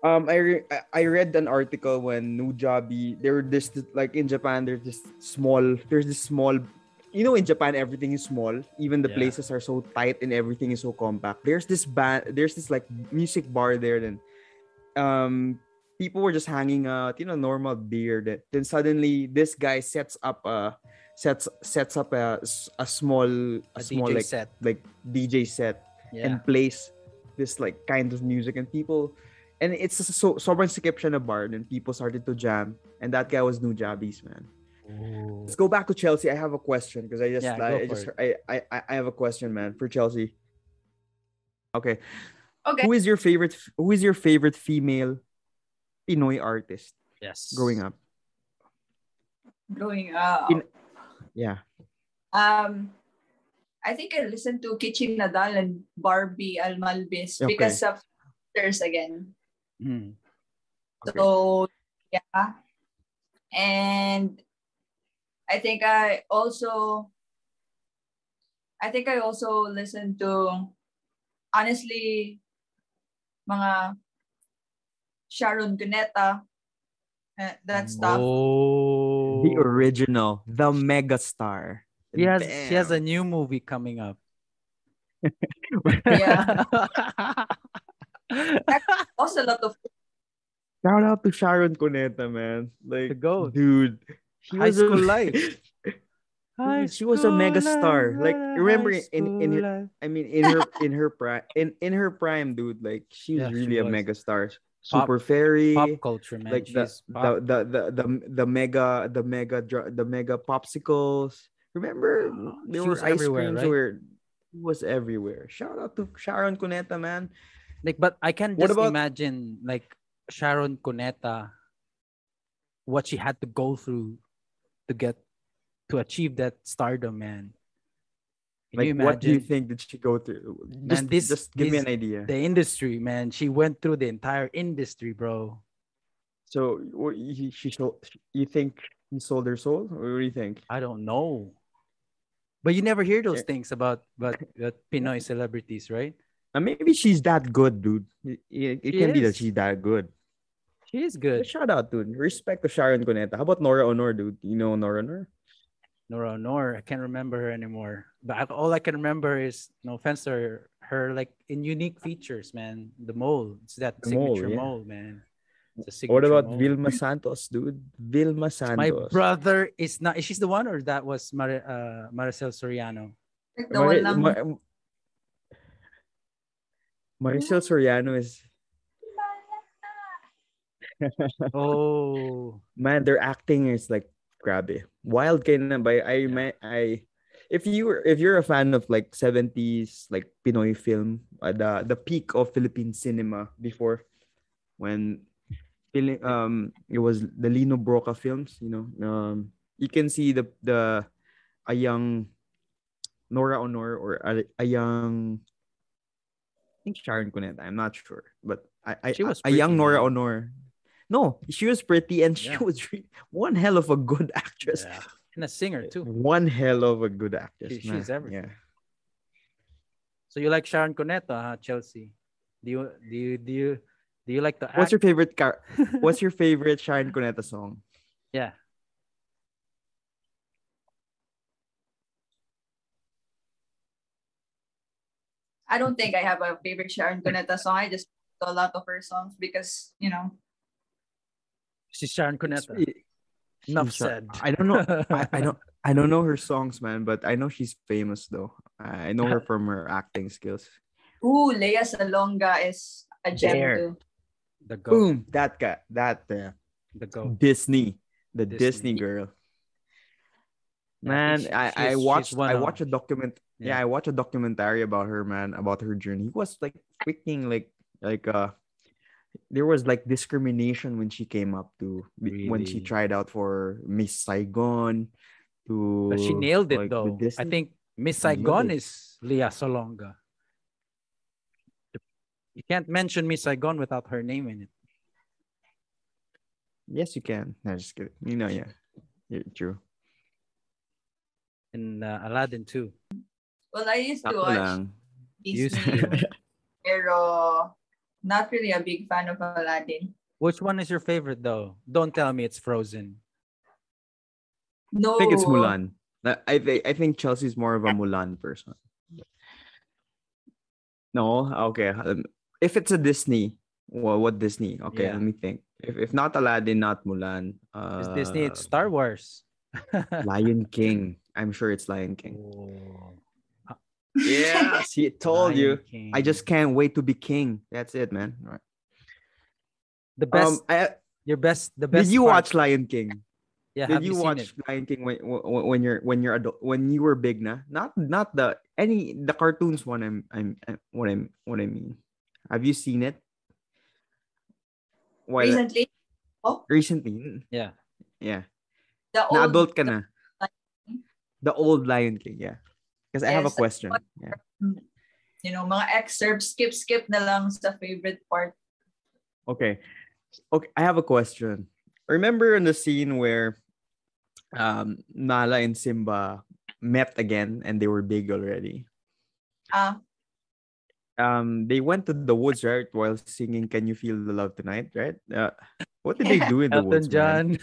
Um, I, re- I- I read an article when Nujabi, there were this like in Japan, there's this small, there's this small, you know, in Japan everything is small, even the Yeah. places are so tight and everything is so compact. There's this band, there's this like music bar there, then, um, people were just hanging out, you know, normal beer. That then suddenly this guy sets up a, sets sets up a, s- a small, a, A small DJ like set. like DJ set Yeah. and plays this like kind of music and people and it's just so sobrang sikip siya na bar and people started to jam and that guy was New Nujabes man let's go back to Chelsea I have a question because I just Yeah, I, I just. I, I I- I have a question man for Chelsea okay Okay. who is your favorite who is your favorite female Pinoy artist Yes. growing up Growing up. In- yeah Um, I think I listened to Kichi Nadal and Barbie Almalbis Okay. because of Sisters again. Mm. Okay. So yeah, and I think I also, I think I also listened to, honestly, mga Sharon Cuneta, uh, that stuff. Oh. the original the megastar He has she has a new movie coming up. Yeah. Also, a lot of Shout out to Sharon Cuneta, man. Like, The goat. dude. She High was a- school life. Dude, she was a mega star. Like, remember in in her, I mean, in her in her prime, in in her prime, dude. Like, she was Yeah, she really a was. Star. Pop- Super fairy, pop culture, man. like the the, the the the the mega the mega the mega popsicles. Remember, oh, there She were was ice everywhere, creams right? where was everywhere. Shout out to Sharon Cuneta, man. like, but I can just about- imagine like Sharon Cuneta, what she had to go through to get to achieve that stardom, man. Can Like, what do you think did she go through? Just, this- just give me an idea. The industry, man. She went through the entire industry, bro. So you, she sold, you think he sold her soul? Or what do you think? I don't know. But you never hear those Yeah. things about about, about Pinoy celebrities, right? Uh, maybe she's that good, dude. It, it, it She can be that she's that good. She is But good. shout out, dude. Respect to Sharon Cuneta. How about Nora Aunor, dude? You know Nora Aunor? Nora Nor, I can't remember her anymore. But I- all I can remember is, no offense to her, her like in unique features, man. The mole, it's that The mole, signature yeah. mole, man. What about mole. Vilma Santos, dude? Vilma Santos. My brother is not. Is she's the one, or that was Mar- uh, Maricel Soriano? like the Mari- walang Ma- Maricel Soriano is Oh, man, their acting is like grabe. Wild na ba? I ma- I if you were if you're a fan of like 70s like Pinoy film, uh, the the peak of Philippine cinema before when um it was the Lino Brocka films, you know. Um you can see the the a young Nora Aunor or a, a young I think Sharon Cuneta, I'm not sure. But I, I She was a young Nora. Aunor. No, she was pretty and she Yeah. was re- one hell of a good actress. Yeah. And a singer too. One hell of a good actress. She- she's man. everything. Yeah. So you like Sharon Cuneta, huh, Chelsea? Do you do you do you do you like the What's your favorite car? What's your favorite Sharon Cuneta song? yeah. I don't think I have a favorite Sharon Cuneta song. I just know a lot of her songs because you know. She's Sharon Cuneta. She- Enough she's Shar- said. I don't know. I, I don't. I don't know her songs, man. But I know she's famous though. I know her from her acting skills. Ooh, Lea Salonga is a gem There. too. The go. Boom! That guy. That uh, The go. Disney, the Disney. Disney, girl. Man, she- I, I watched one I watched a document yeah. Yeah. I watched a documentary about her man about her journey. It was like freaking like like uh there was like discrimination when she came up to when she tried out for Miss Saigon to But she nailed it like, the though. I think Miss Saigon is Lea Salonga. You can't mention Miss Saigon without her name in it. yes you can. No, just kidding. You know, yeah. Yeah, true. And uh, Aladdin too. Well, I used to Ako watch lang. Used Disney, pero not really a big fan of Aladdin. Which one is your favorite though? Don't tell me it's Frozen. No, I think it's Mulan. I I think I think Chelsea's more of a Mulan person. No, okay. um, If it's a Disney, well, what Disney? Okay, Yeah. let me think. If if not Aladdin, not Mulan. Uh, It's Disney, it's Star Wars. Lion King. I'm sure it's Lion King. Oh, Yeah, see, it told you. Lion I just can't wait to be king. That's it, man. All right. the best Um, I, your best the best. did best you part- watch Lion King? yeah Did have you, seen watch it? Lion King when, when when you're when you're adult when you were big na? Not not the any the cartoons one I'm I'm, I'm what I'm what I mean. Have you seen it? While recently. Oh, recently. yeah Yeah. the Na adult ka na. Lion The old Lion King, yeah. Because I have a question. Yeah. you know, mga excerpts, skip, skip na lang sa favorite part. Okay. Okay, I have a question. Remember in the scene where um Nala and Simba met again and they were big already? Ah, um they went to the woods right while singing can you feel the love tonight right uh, what did they do in the Elton woods? John.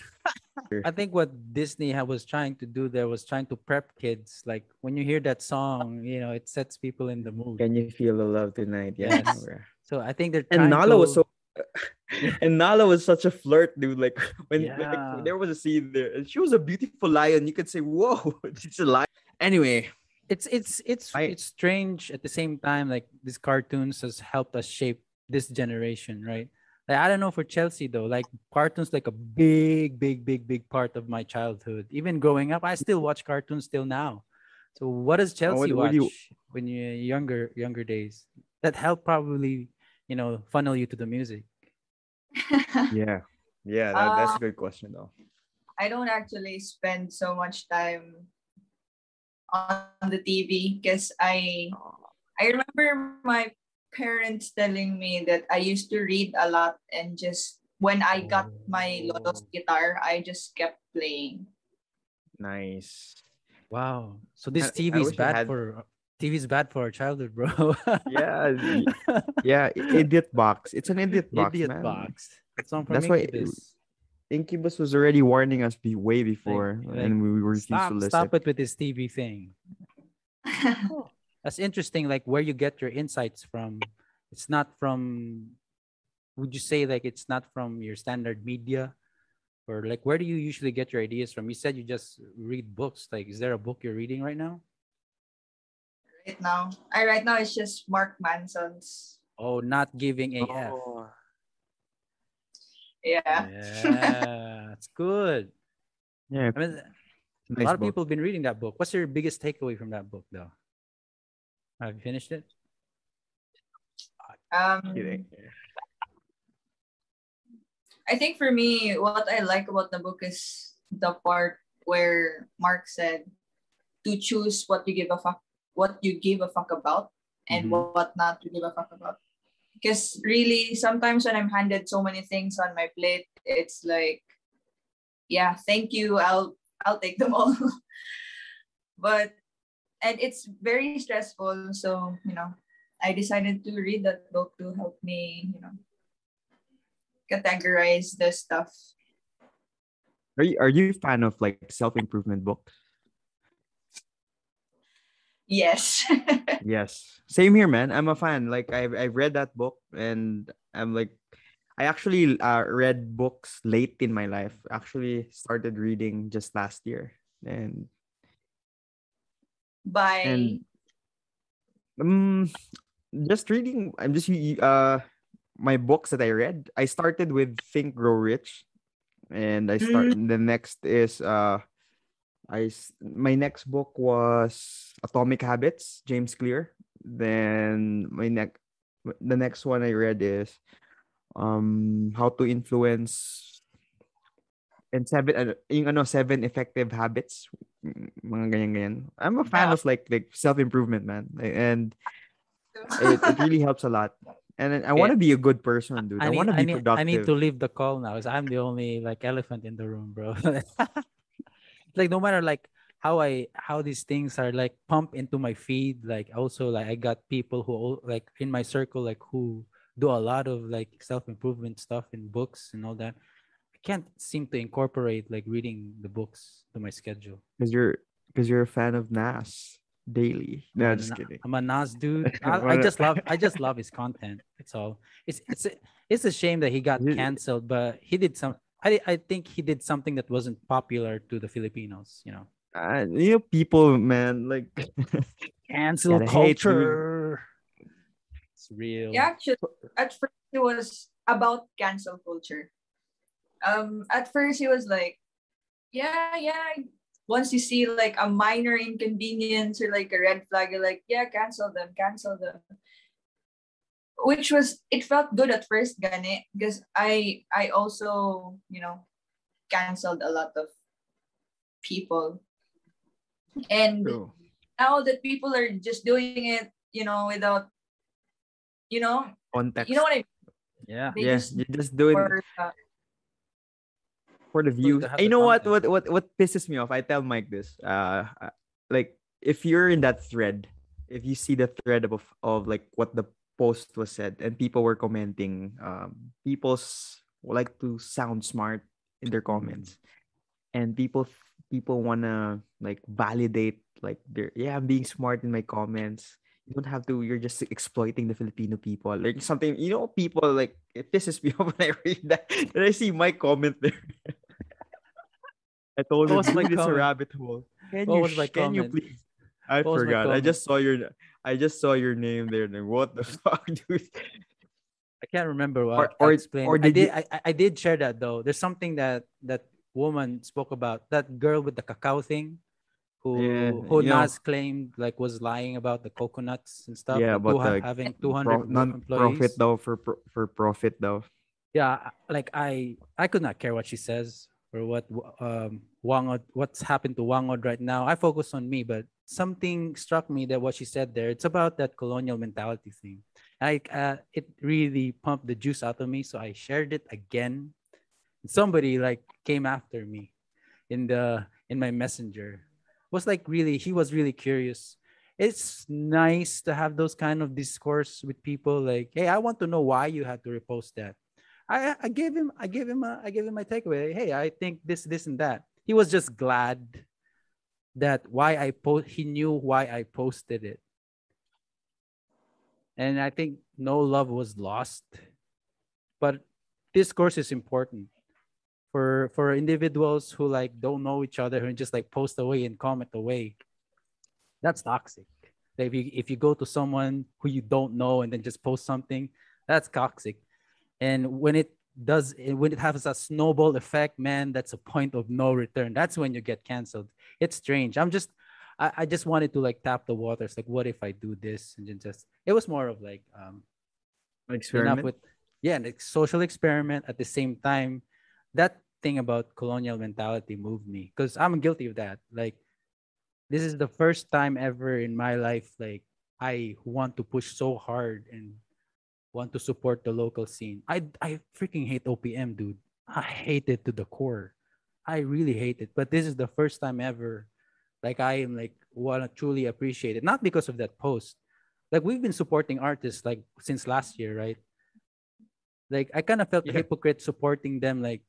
I think what Disney was trying to do there was trying to prep kids. Like when you hear that song, you know, it sets people in the mood. can you feel the love tonight yeah Yes. So I think they're and Nala was so and Nala was such a flirt dude like when Yeah. like, there was a scene there and she was a beautiful lion you could say whoa she's a lion anyway it's it's it's I- it's strange at the same time like these cartoons has helped us shape this generation right? Like i don't know for chelsea though like cartoons like a big big big big part of my childhood. Even growing up i still watch cartoons till now. So what does chelsea what watch do you- when you're younger younger days? That helped probably you know funnel you to the music. Yeah. Yeah that, that's uh, a good question though. I don't actually spend so much time on the TV because I I remember my parents telling me that I used to read a lot and just when I got my oh. lolo's Oh. guitar, I just kept playing. nice wow so this I- I tv is bad had- for tv is bad for our childhood bro yeah yeah idiot box it's an idiot box idiot man. box that song from That's why Incubus. Incubus was already warning us be way before, like, and we were refused stop, to listen. stop it with this TV thing. That's interesting. Like where you get your insights from. It's not from. Would you say like it's not from your standard media, or like where do you usually get your ideas from? You said you just read books. Like, is there a book you're reading right now? right now, I right now it's just Mark Manson's. Oh, not giving AF. Oh, Yeah. Yeah, that's good. yeah, I mean, nice a lot of people have been reading that book. What's your biggest takeaway from that book, though? Have you finished it? Um, I think for me, what I like about the book is the part where Mark said to choose what you give a fuck what you give a fuck about and Mhm. what not to give a fuck about. Because really, sometimes when I'm handed so many things on my plate, it's like, yeah, thank you. I'll I'll take them all. but and it's very stressful. So you know, I decided to read that book to help me, you know, categorize the stuff. Are you are you a fan of like self improvement books? Yes. Yes, same here, man. I'm a fan. Like I've I've read that book, and I'm like, I actually uh, read books late in my life. Actually, started reading just last year, and By and um, just reading. I'm just uh, my books that I read. I started with Think Grow Rich, and I start. The next is uh, I my next book was Atomic Habits, James Clear. Then my next the next one I read is um How to Influence and seven ano, yung ano seven effective habits mga ganyan ganyan. I'm a fan Yeah. of like like self-improvement man and it, it really helps a lot. And I want to be a good person, dude. I, need, want to I be need, productive. I need to leave the call now because I'm the only like elephant in the room, bro. like no matter like how I how these things are like pumped into my feed, like also like I got people who like in my circle like who do a lot of like self improvement stuff in books and all that. I can't seem to incorporate like reading the books to my schedule. because you're because you're a fan of Nas daily. No, I'm just kidding. I'm a Nas dude. I, I just love I just love his content. It's all. It's it's a, it's a shame that he got canceled, but he did some. I I think he did something that wasn't popular to the Filipinos. You know, Uh, you know, people, man, like cancel Gotta hate, dude. culture. It's real. yeah, actually, at first it was about cancel culture. Um, at first he was like, yeah, yeah. Once you see like a minor inconvenience or like a red flag, you're like, yeah, cancel them, cancel them. Which was it felt good at first, gani, because I I also you know canceled a lot of people, and now that people are just doing it, you know, without, you know, Context. you know what I Yeah. they yeah, just you just do it for, uh, for the views. to You know what? What what what pisses me off? I tell Mike this. Uh, uh, like if you're in that thread, if you see the thread of of like what the post was said, and people were commenting, um, people's like to sound smart in their comments, and people people wanna like validate like they're yeah I'm being smart in my comments. You don't have to. You're just exploiting the Filipino people. Like something, you know, people like it pisses me off when I read that. And I see my comment there. I told him, What was my dude, it's a comment? rabbit hole. Can What you, was my sh- can you please? I What forgot. I just saw your, I just saw your name there. Like, what the fuck, dude? I can't remember what Or- or- I explained. or I did you- I, I- did share that though. There's something that that woman spoke about. That girl with the cacao thing, who Yeah, who you know- Nas claimed like was lying about the coconuts and stuff. Yeah, about the having Pro, 200 non-profit employees. though for pro- for profit though. Yeah, like I I could not care what she says or what um Whang-od what's happened to Whang-od right now. I focus on me, but something struck me that what she said there. It's about that colonial mentality thing. I uh, it really pumped the juice out of me, so I shared it again. Somebody like came after me in the in my messenger. Was like really he was really curious. It's nice to have those kind of discourse with people like, hey, I want to know why you had to repost that. I I gave him I gave him a, I gave him my takeaway. Hey, I think this this and that. He was just glad that why I post he knew why I posted it. And I think no love was lost. But this course is important for for individuals who like don't know each other and just like post away and comment away. That's toxic. Like, if you if you go to someone who you don't know and then just post something, that's toxic. And when it does when it has a snowball effect, man, that's a point of no return. That's when you get canceled. It's strange. I'm just I, I just wanted to like tap the waters. Like, what if I do this? And then just it was more of like um Experiment. with yeah, like social experiment at the same time. That thing about colonial mentality moved me because I'm guilty of that. Like this is the first time ever in my life like I want to push so hard and want to support the local scene. I I freaking hate OPM, dude. I hate it to the core. I really hate it. But this is the first time ever like I am like wanna truly appreciate it. Not because of that post. Like we've been supporting artists like since last year, right? Like I kind of felt a hypocrite supporting them like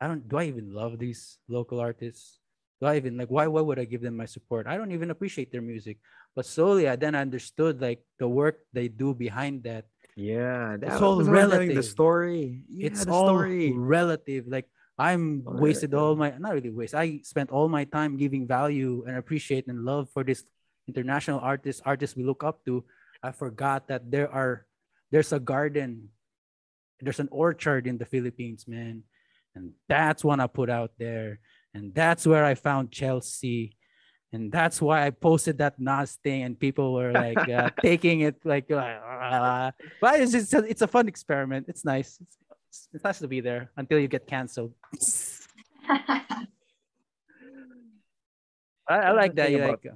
I don't do I even love these local artists? Do I even like why why would I give them my support? I don't even appreciate their music. But slowly I then understood like the work they do behind that. Yeah, that all I'm telling relative. The story. Yeah, it's the all story. relative. Like I'm All wasted relative. all my not really waste. I spent all my time giving value and appreciate and love for this international artist, artists we look up to. I forgot that there are there's a garden, there's an orchard in the Philippines, man. And that's what I put out there. And that's where I found Chelsea. And that's why I posted that Nas thing, and people were like uh, taking it like, uh, but it's just it's a fun experiment. It's nice. It's, it's, nice to be there until you get canceled. I, I like that. You like,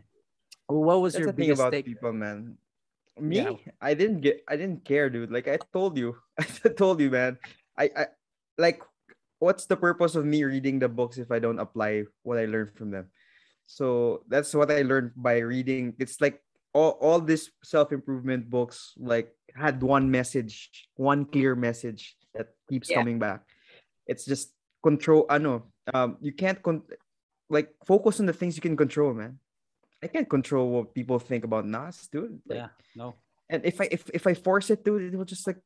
what was your biggest about take? people, man. Me, Yeah. I didn't get, I didn't care, dude. Like I told you, I told you, man. I, I, like, what's the purpose of me reading the books if I don't apply what I learned from them? So that's what I learned by reading. It's like all, all these self improvement books, like had one message, one clear message that keeps Yeah. coming back. It's just control. I know. Um, you can't con- like focus on the things you can control, man. I can't control what people think about Nas, dude. Like, Yeah, no. And if I if if I force it, dude, it will just like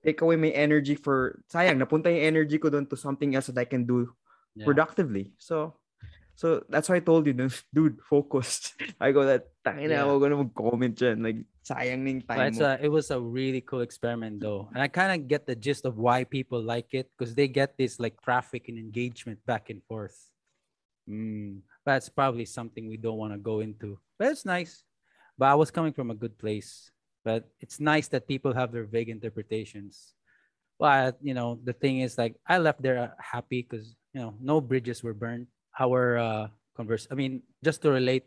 take away my energy for sayang napunta yung energy ko doon to something else that I can do Yeah. productively. So so that's why I told you, dude, dude focus. I go that tangina Yeah. ako gonna mag-comment dyan. Like sayang ning time a, it was a really cool experiment though. And I kind of get the gist of why people like it because they get this like traffic and engagement back and forth. Mm, that's probably something we don't want to go into. But it's nice. But I was coming from a good place. But it's nice that people have their vague interpretations. But you know, the thing is like I left there uh, happy because you know no bridges were burned. Our uh converse I mean, just to relate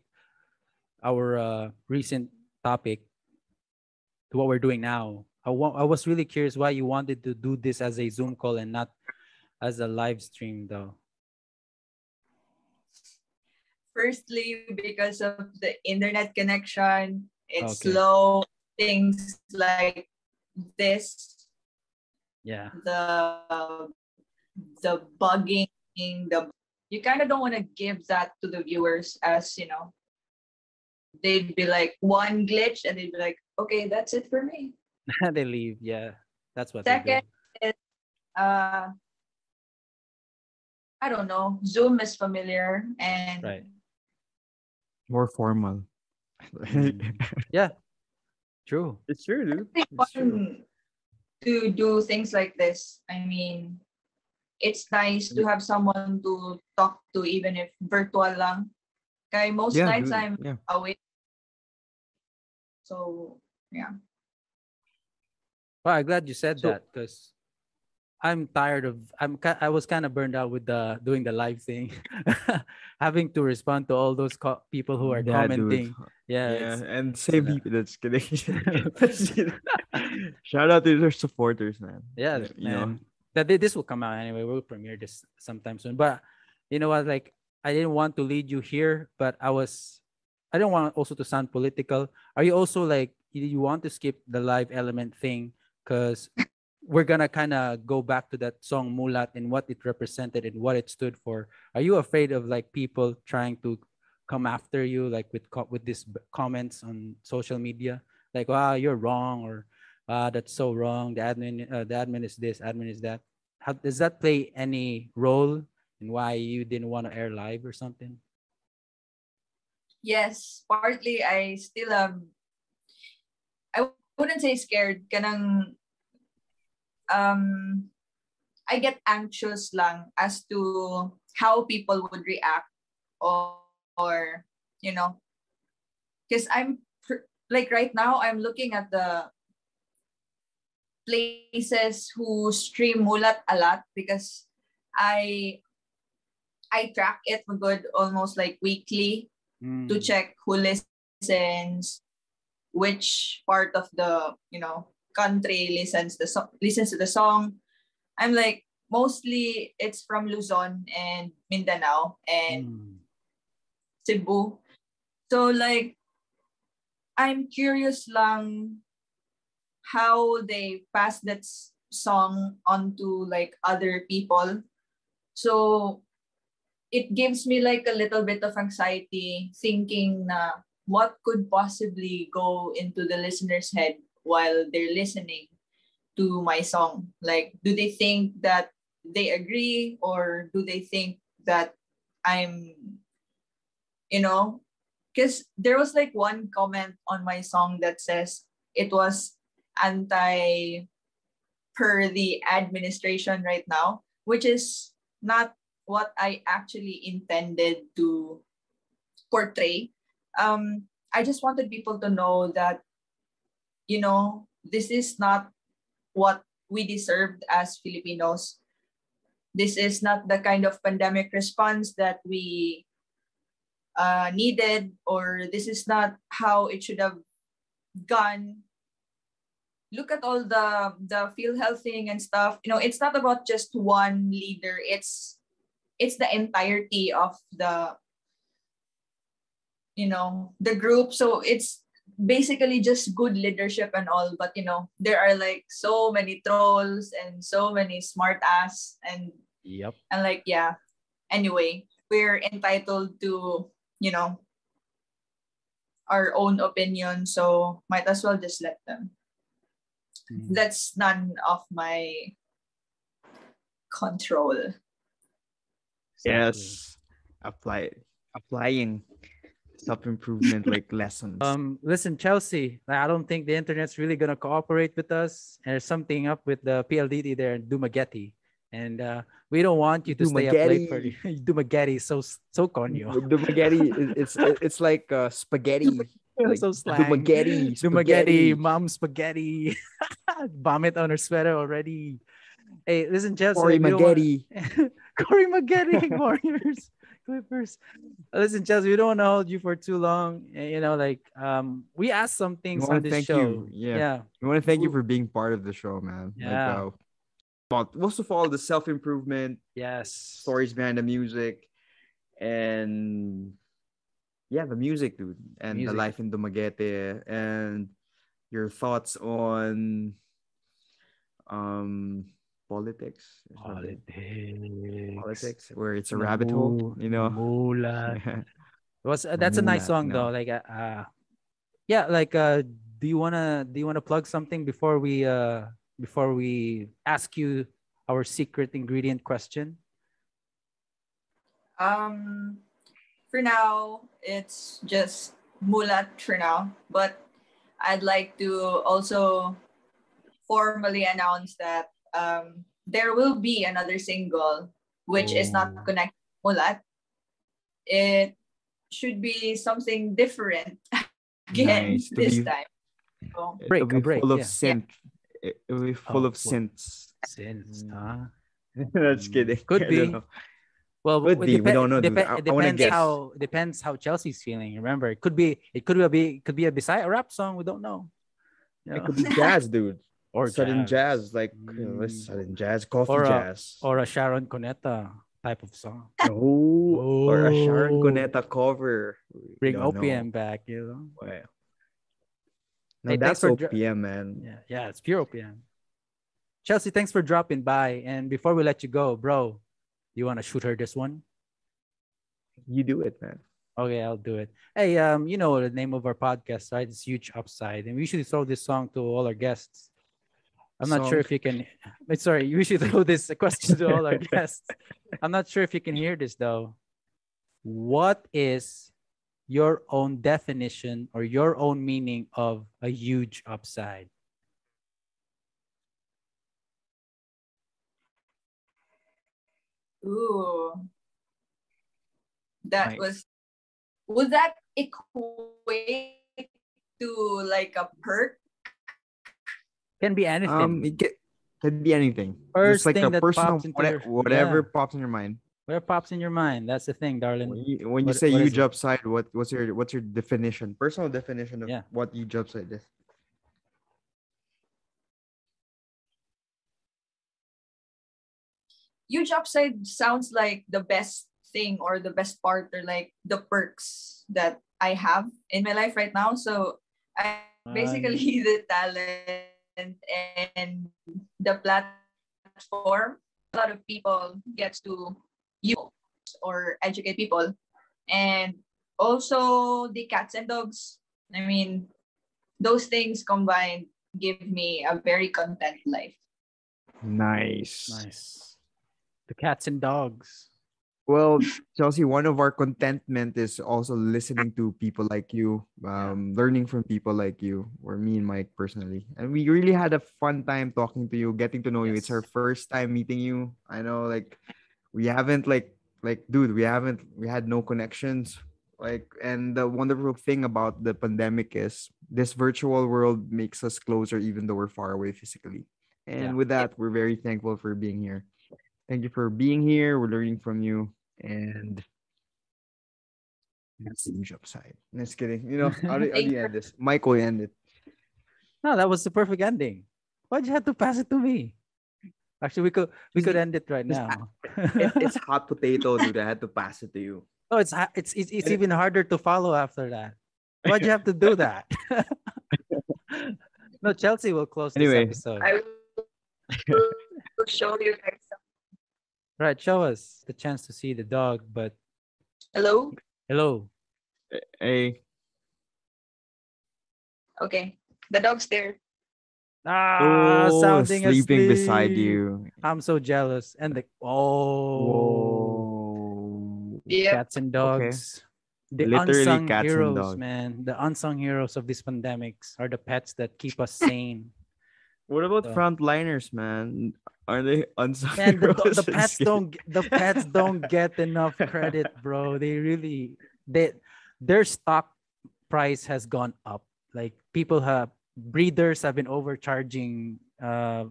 our uh recent topic to what we're doing now. I, wa- I was really curious why you wanted to do this as a Zoom call and not as a live stream, though. Firstly, because of the internet connection, it's Okay. slow. Things like this, Yeah, the the bugging, the you kind of don't want to give that to the viewers as you know. They'd be like one glitch, and they'd be like, "Okay, that's it for me." they leave. Yeah, that's what they Second do. is, uh, I don't know. Zoom is familiar, and Right. More formal. Yeah true. it's true, dude. it's It's true. to do things like this. I mean, it's nice to have someone to talk to, even if virtual lang. Kaya most Yeah, nights. I'm yeah. away. So, yeah. Well, I'm glad you said So- that because I'm tired of. I'm. I was kind of burned out with the doing the live thing, having to respond to all those co- people who are Yeah, dude. commenting. Yeah, Yeah, and same uh, people. That's kidding. Shout out to their supporters, man. yeah, you know. That this will come out anyway. We'll premiere this sometime soon. But you know what? Like, I didn't want to lead you here, but I was. I don't want also to sound political. Are you also like you, want to skip the live element thing because we're gonna kind of go back to that song Mulat and what it represented and what it stood for. Are you afraid of like people trying to come after you like with with these comments on social media like wow you're wrong or ah that's so wrong. The admin uh, the admin is this admin is that. How does that play any role in why you didn't want to air live or something? Yes, partly I still um I wouldn't say scared. Kanang um I get anxious lang as to how people would react or, or you know because I'm like right now I'm looking at the places who stream mulat a lot because I I track it for good almost like weekly Mm. to check who listens, which part of the you know country listens the so- listens to the song. I'm like mostly it's from Luzon and Mindanao and Mm. Cebu. So like I'm curious lang how they pass that song onto like other people. So it gives me like a little bit of anxiety thinking na what could possibly go into the listener's head while they're listening to my song. Like do they think that they agree or do they think that I'm you know because there was like one comment on my song that says it was anti per the administration right now which is not what i actually intended to portray. Um i just wanted people to know that you know this is not what we deserved as filipinos. This is not the kind of pandemic response that we uh, needed or this is not how it should have gone look at all the the field health thing and stuff. You know it's not about just one leader. It's it's the entirety of the you know the group. So it's basically just good leadership and all but you know there are like so many trolls and so many smart ass and Yep. and like yeah. Anyway we're entitled to you know our own opinion. So might as well just let them Mm. that's none of my control Yes. Apply applying self improvement like lessons. Um, listen, Chelsea. I don't think the internet's really gonna cooperate with us. And There's something up with the PLDT there in Dumaguete, and uh, we don't want you to stay up late for the Dumaguete. So so conyo. Dumaguete, it- it's it's like uh, spaghetti. Like so slang. Dumaguete, Dumaguete, mom spaghetti. Vomit on her sweater already. Hey, listen, Chelsea. Cory we don't want- Corey Maggette, Warriors, Clippers. Listen, Chelsea, we don't want to hold you for too long. eh, You know, like um, we asked some things on this thank show. you, yeah. yeah. We want to thank you for being part of the show, man. Yeah. Like, uh, most of all, the self improvement Yes. stories behind the music, and yeah, the music, dude, and Music. the life in Dumaguete, and your thoughts on um politics. Politics. Politics, where it's a rabbit hole, you know. Mula. Was uh, that's a nice song no. though. Like uh, uh yeah, like uh do you wanna do you wanna plug something before we uh before we ask you our secret ingredient question? um for now it's just mulat for now but i'd like to also formally announce that um there will be another single which is not Oh. connected to mulat it should be something different again Nice, this be- time so, Break, It'll a be break, full of yeah. synth. It- It'll be full Oh, of well. synths. Since Mm. huh? That's kidding. could I don't be. Know. Well, Could it be. We don't know, dude. depe- I- it I wanna depends guess. how depends how Chelsea's feeling. Remember, it could be it could be could be a beside a rap song. We don't know. You It could be jazz, dude. or sudden jazz, like you know, Mm. sudden jazz, coffee Or a- jazz. or a Sharon Cuneta type of song. oh, or a Sharon Oh. Cuneta cover. Bring don't know. Back, you know. Wow. No, Hey, that's for dr- man. Yeah, yeah, it's pure OPM. Chelsea, thanks for dropping by. And before we let you go, bro, you want to shoot her this one? You do it, man. Okay, I'll do it. Hey, um, you know the name of our podcast, right? It's Huge Upside, and we usually throw this song to all our guests. I'm not sure if you can. Sorry, you usually throw this question to all our guests. I'm not sure if you can hear this though. What is your own definition or your own meaning of a huge upside? Ooh that Nice. was would that equate to like a perk Can be anything. Um, it get, could be anything. First Just like thing a that personal, pops into whate- your- whatever yeah. pops in your mind. Whatever pops in your mind. That's the thing, darling. When you, when you What- say what is huge it? upside, what what's your what's your definition? Personal definition of Yeah. what huge upside is. Huge upside sounds like the best thing or the best part or like the perks that I have in my life right now. So I basically the talent and the platform a lot of people gets to use or educate people and also the cats and dogs i mean those things combined give me a very content life Nice. Nice. The cats and dogs. Well, Chelsea, one of our contentment is also listening to people like you, um, learning from people like you, or me and Mike personally. And we really had a fun time talking to you, getting to know you. It's our first time meeting you. I know, like, we haven't like like dude, we haven't we had no connections. Like, and the wonderful thing about the pandemic is this virtual world makes us closer, even though we're far away physically. And Yeah. with that, we're very thankful for being here. Thank you for being here. We're learning from you. And that's the huge upside. Just kidding. You know, how do, how do you end this? Michael end it. No, that was the perfect ending. Why'd you have to pass it to me? Actually, we could we could end it right Just now. It- it's hot potato, dude. I had to pass it to you. Oh, it's it's it's, it's even harder to follow after that. Why'd you have to do that? no, Chelsea will close Anyway. this episode. I will show you guys. Some- Right, show us the chance to see the dog. But Hello? hello, Hey, Okay. The dog's there. ah, oh, sounding sleeping beside you. I'm so jealous. And the oh, Whoa. Yep. cats and dogs. The Literally unsung cats and heroes, dogs. man. The unsung heroes of these pandemics are the pets that keep us sane. What about So- frontliners, man? Are they unsung And the, heroes? the pets don't the pets don't get enough credit, bro. They really they their stock price has gone up. Like people have breeders have been overcharging uh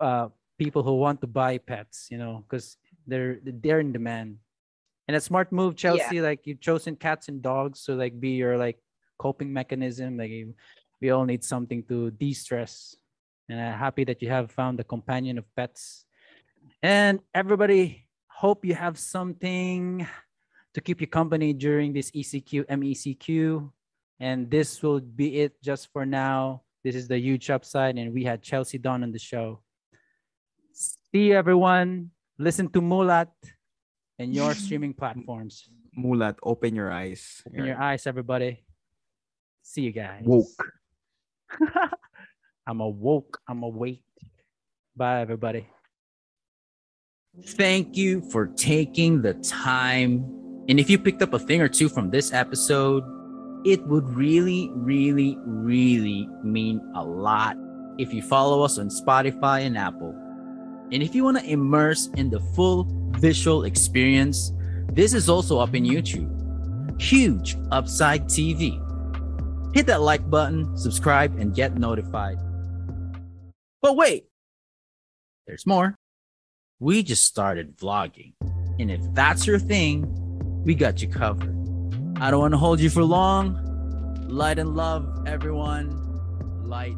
uh people who want to buy pets, you know, because they're they're in demand. And a smart move, Chelsea. Like you've chosen cats and dogs to like be your like coping mechanism. Like you, we all need something to de-stress and I'm happy that you have found a companion of pets. And everybody, hope you have something to keep you company during this ECQ, MECQ. And this will be it just for now. This is the huge upside, and we had Chelsea Dawn on the show. See you, everyone. Listen to Mulat and your streaming platforms. Mulat, open your eyes. Open your eyes, everybody. See you guys. Woke. I'm awoke. I'm awake. Bye, everybody. Thank you for taking the time. And if you picked up a thing or two from this episode, it would really, really, really mean a lot if you follow us on Spotify and Apple. And if you want to immerse in the full visual experience, this is also up in YouTube. Huge Upside TV. Hit that like button, subscribe, and get notified. But wait, there's more. We just started vlogging. And if that's your thing, we got you covered. I don't want to hold you for long. Light and love, everyone. Light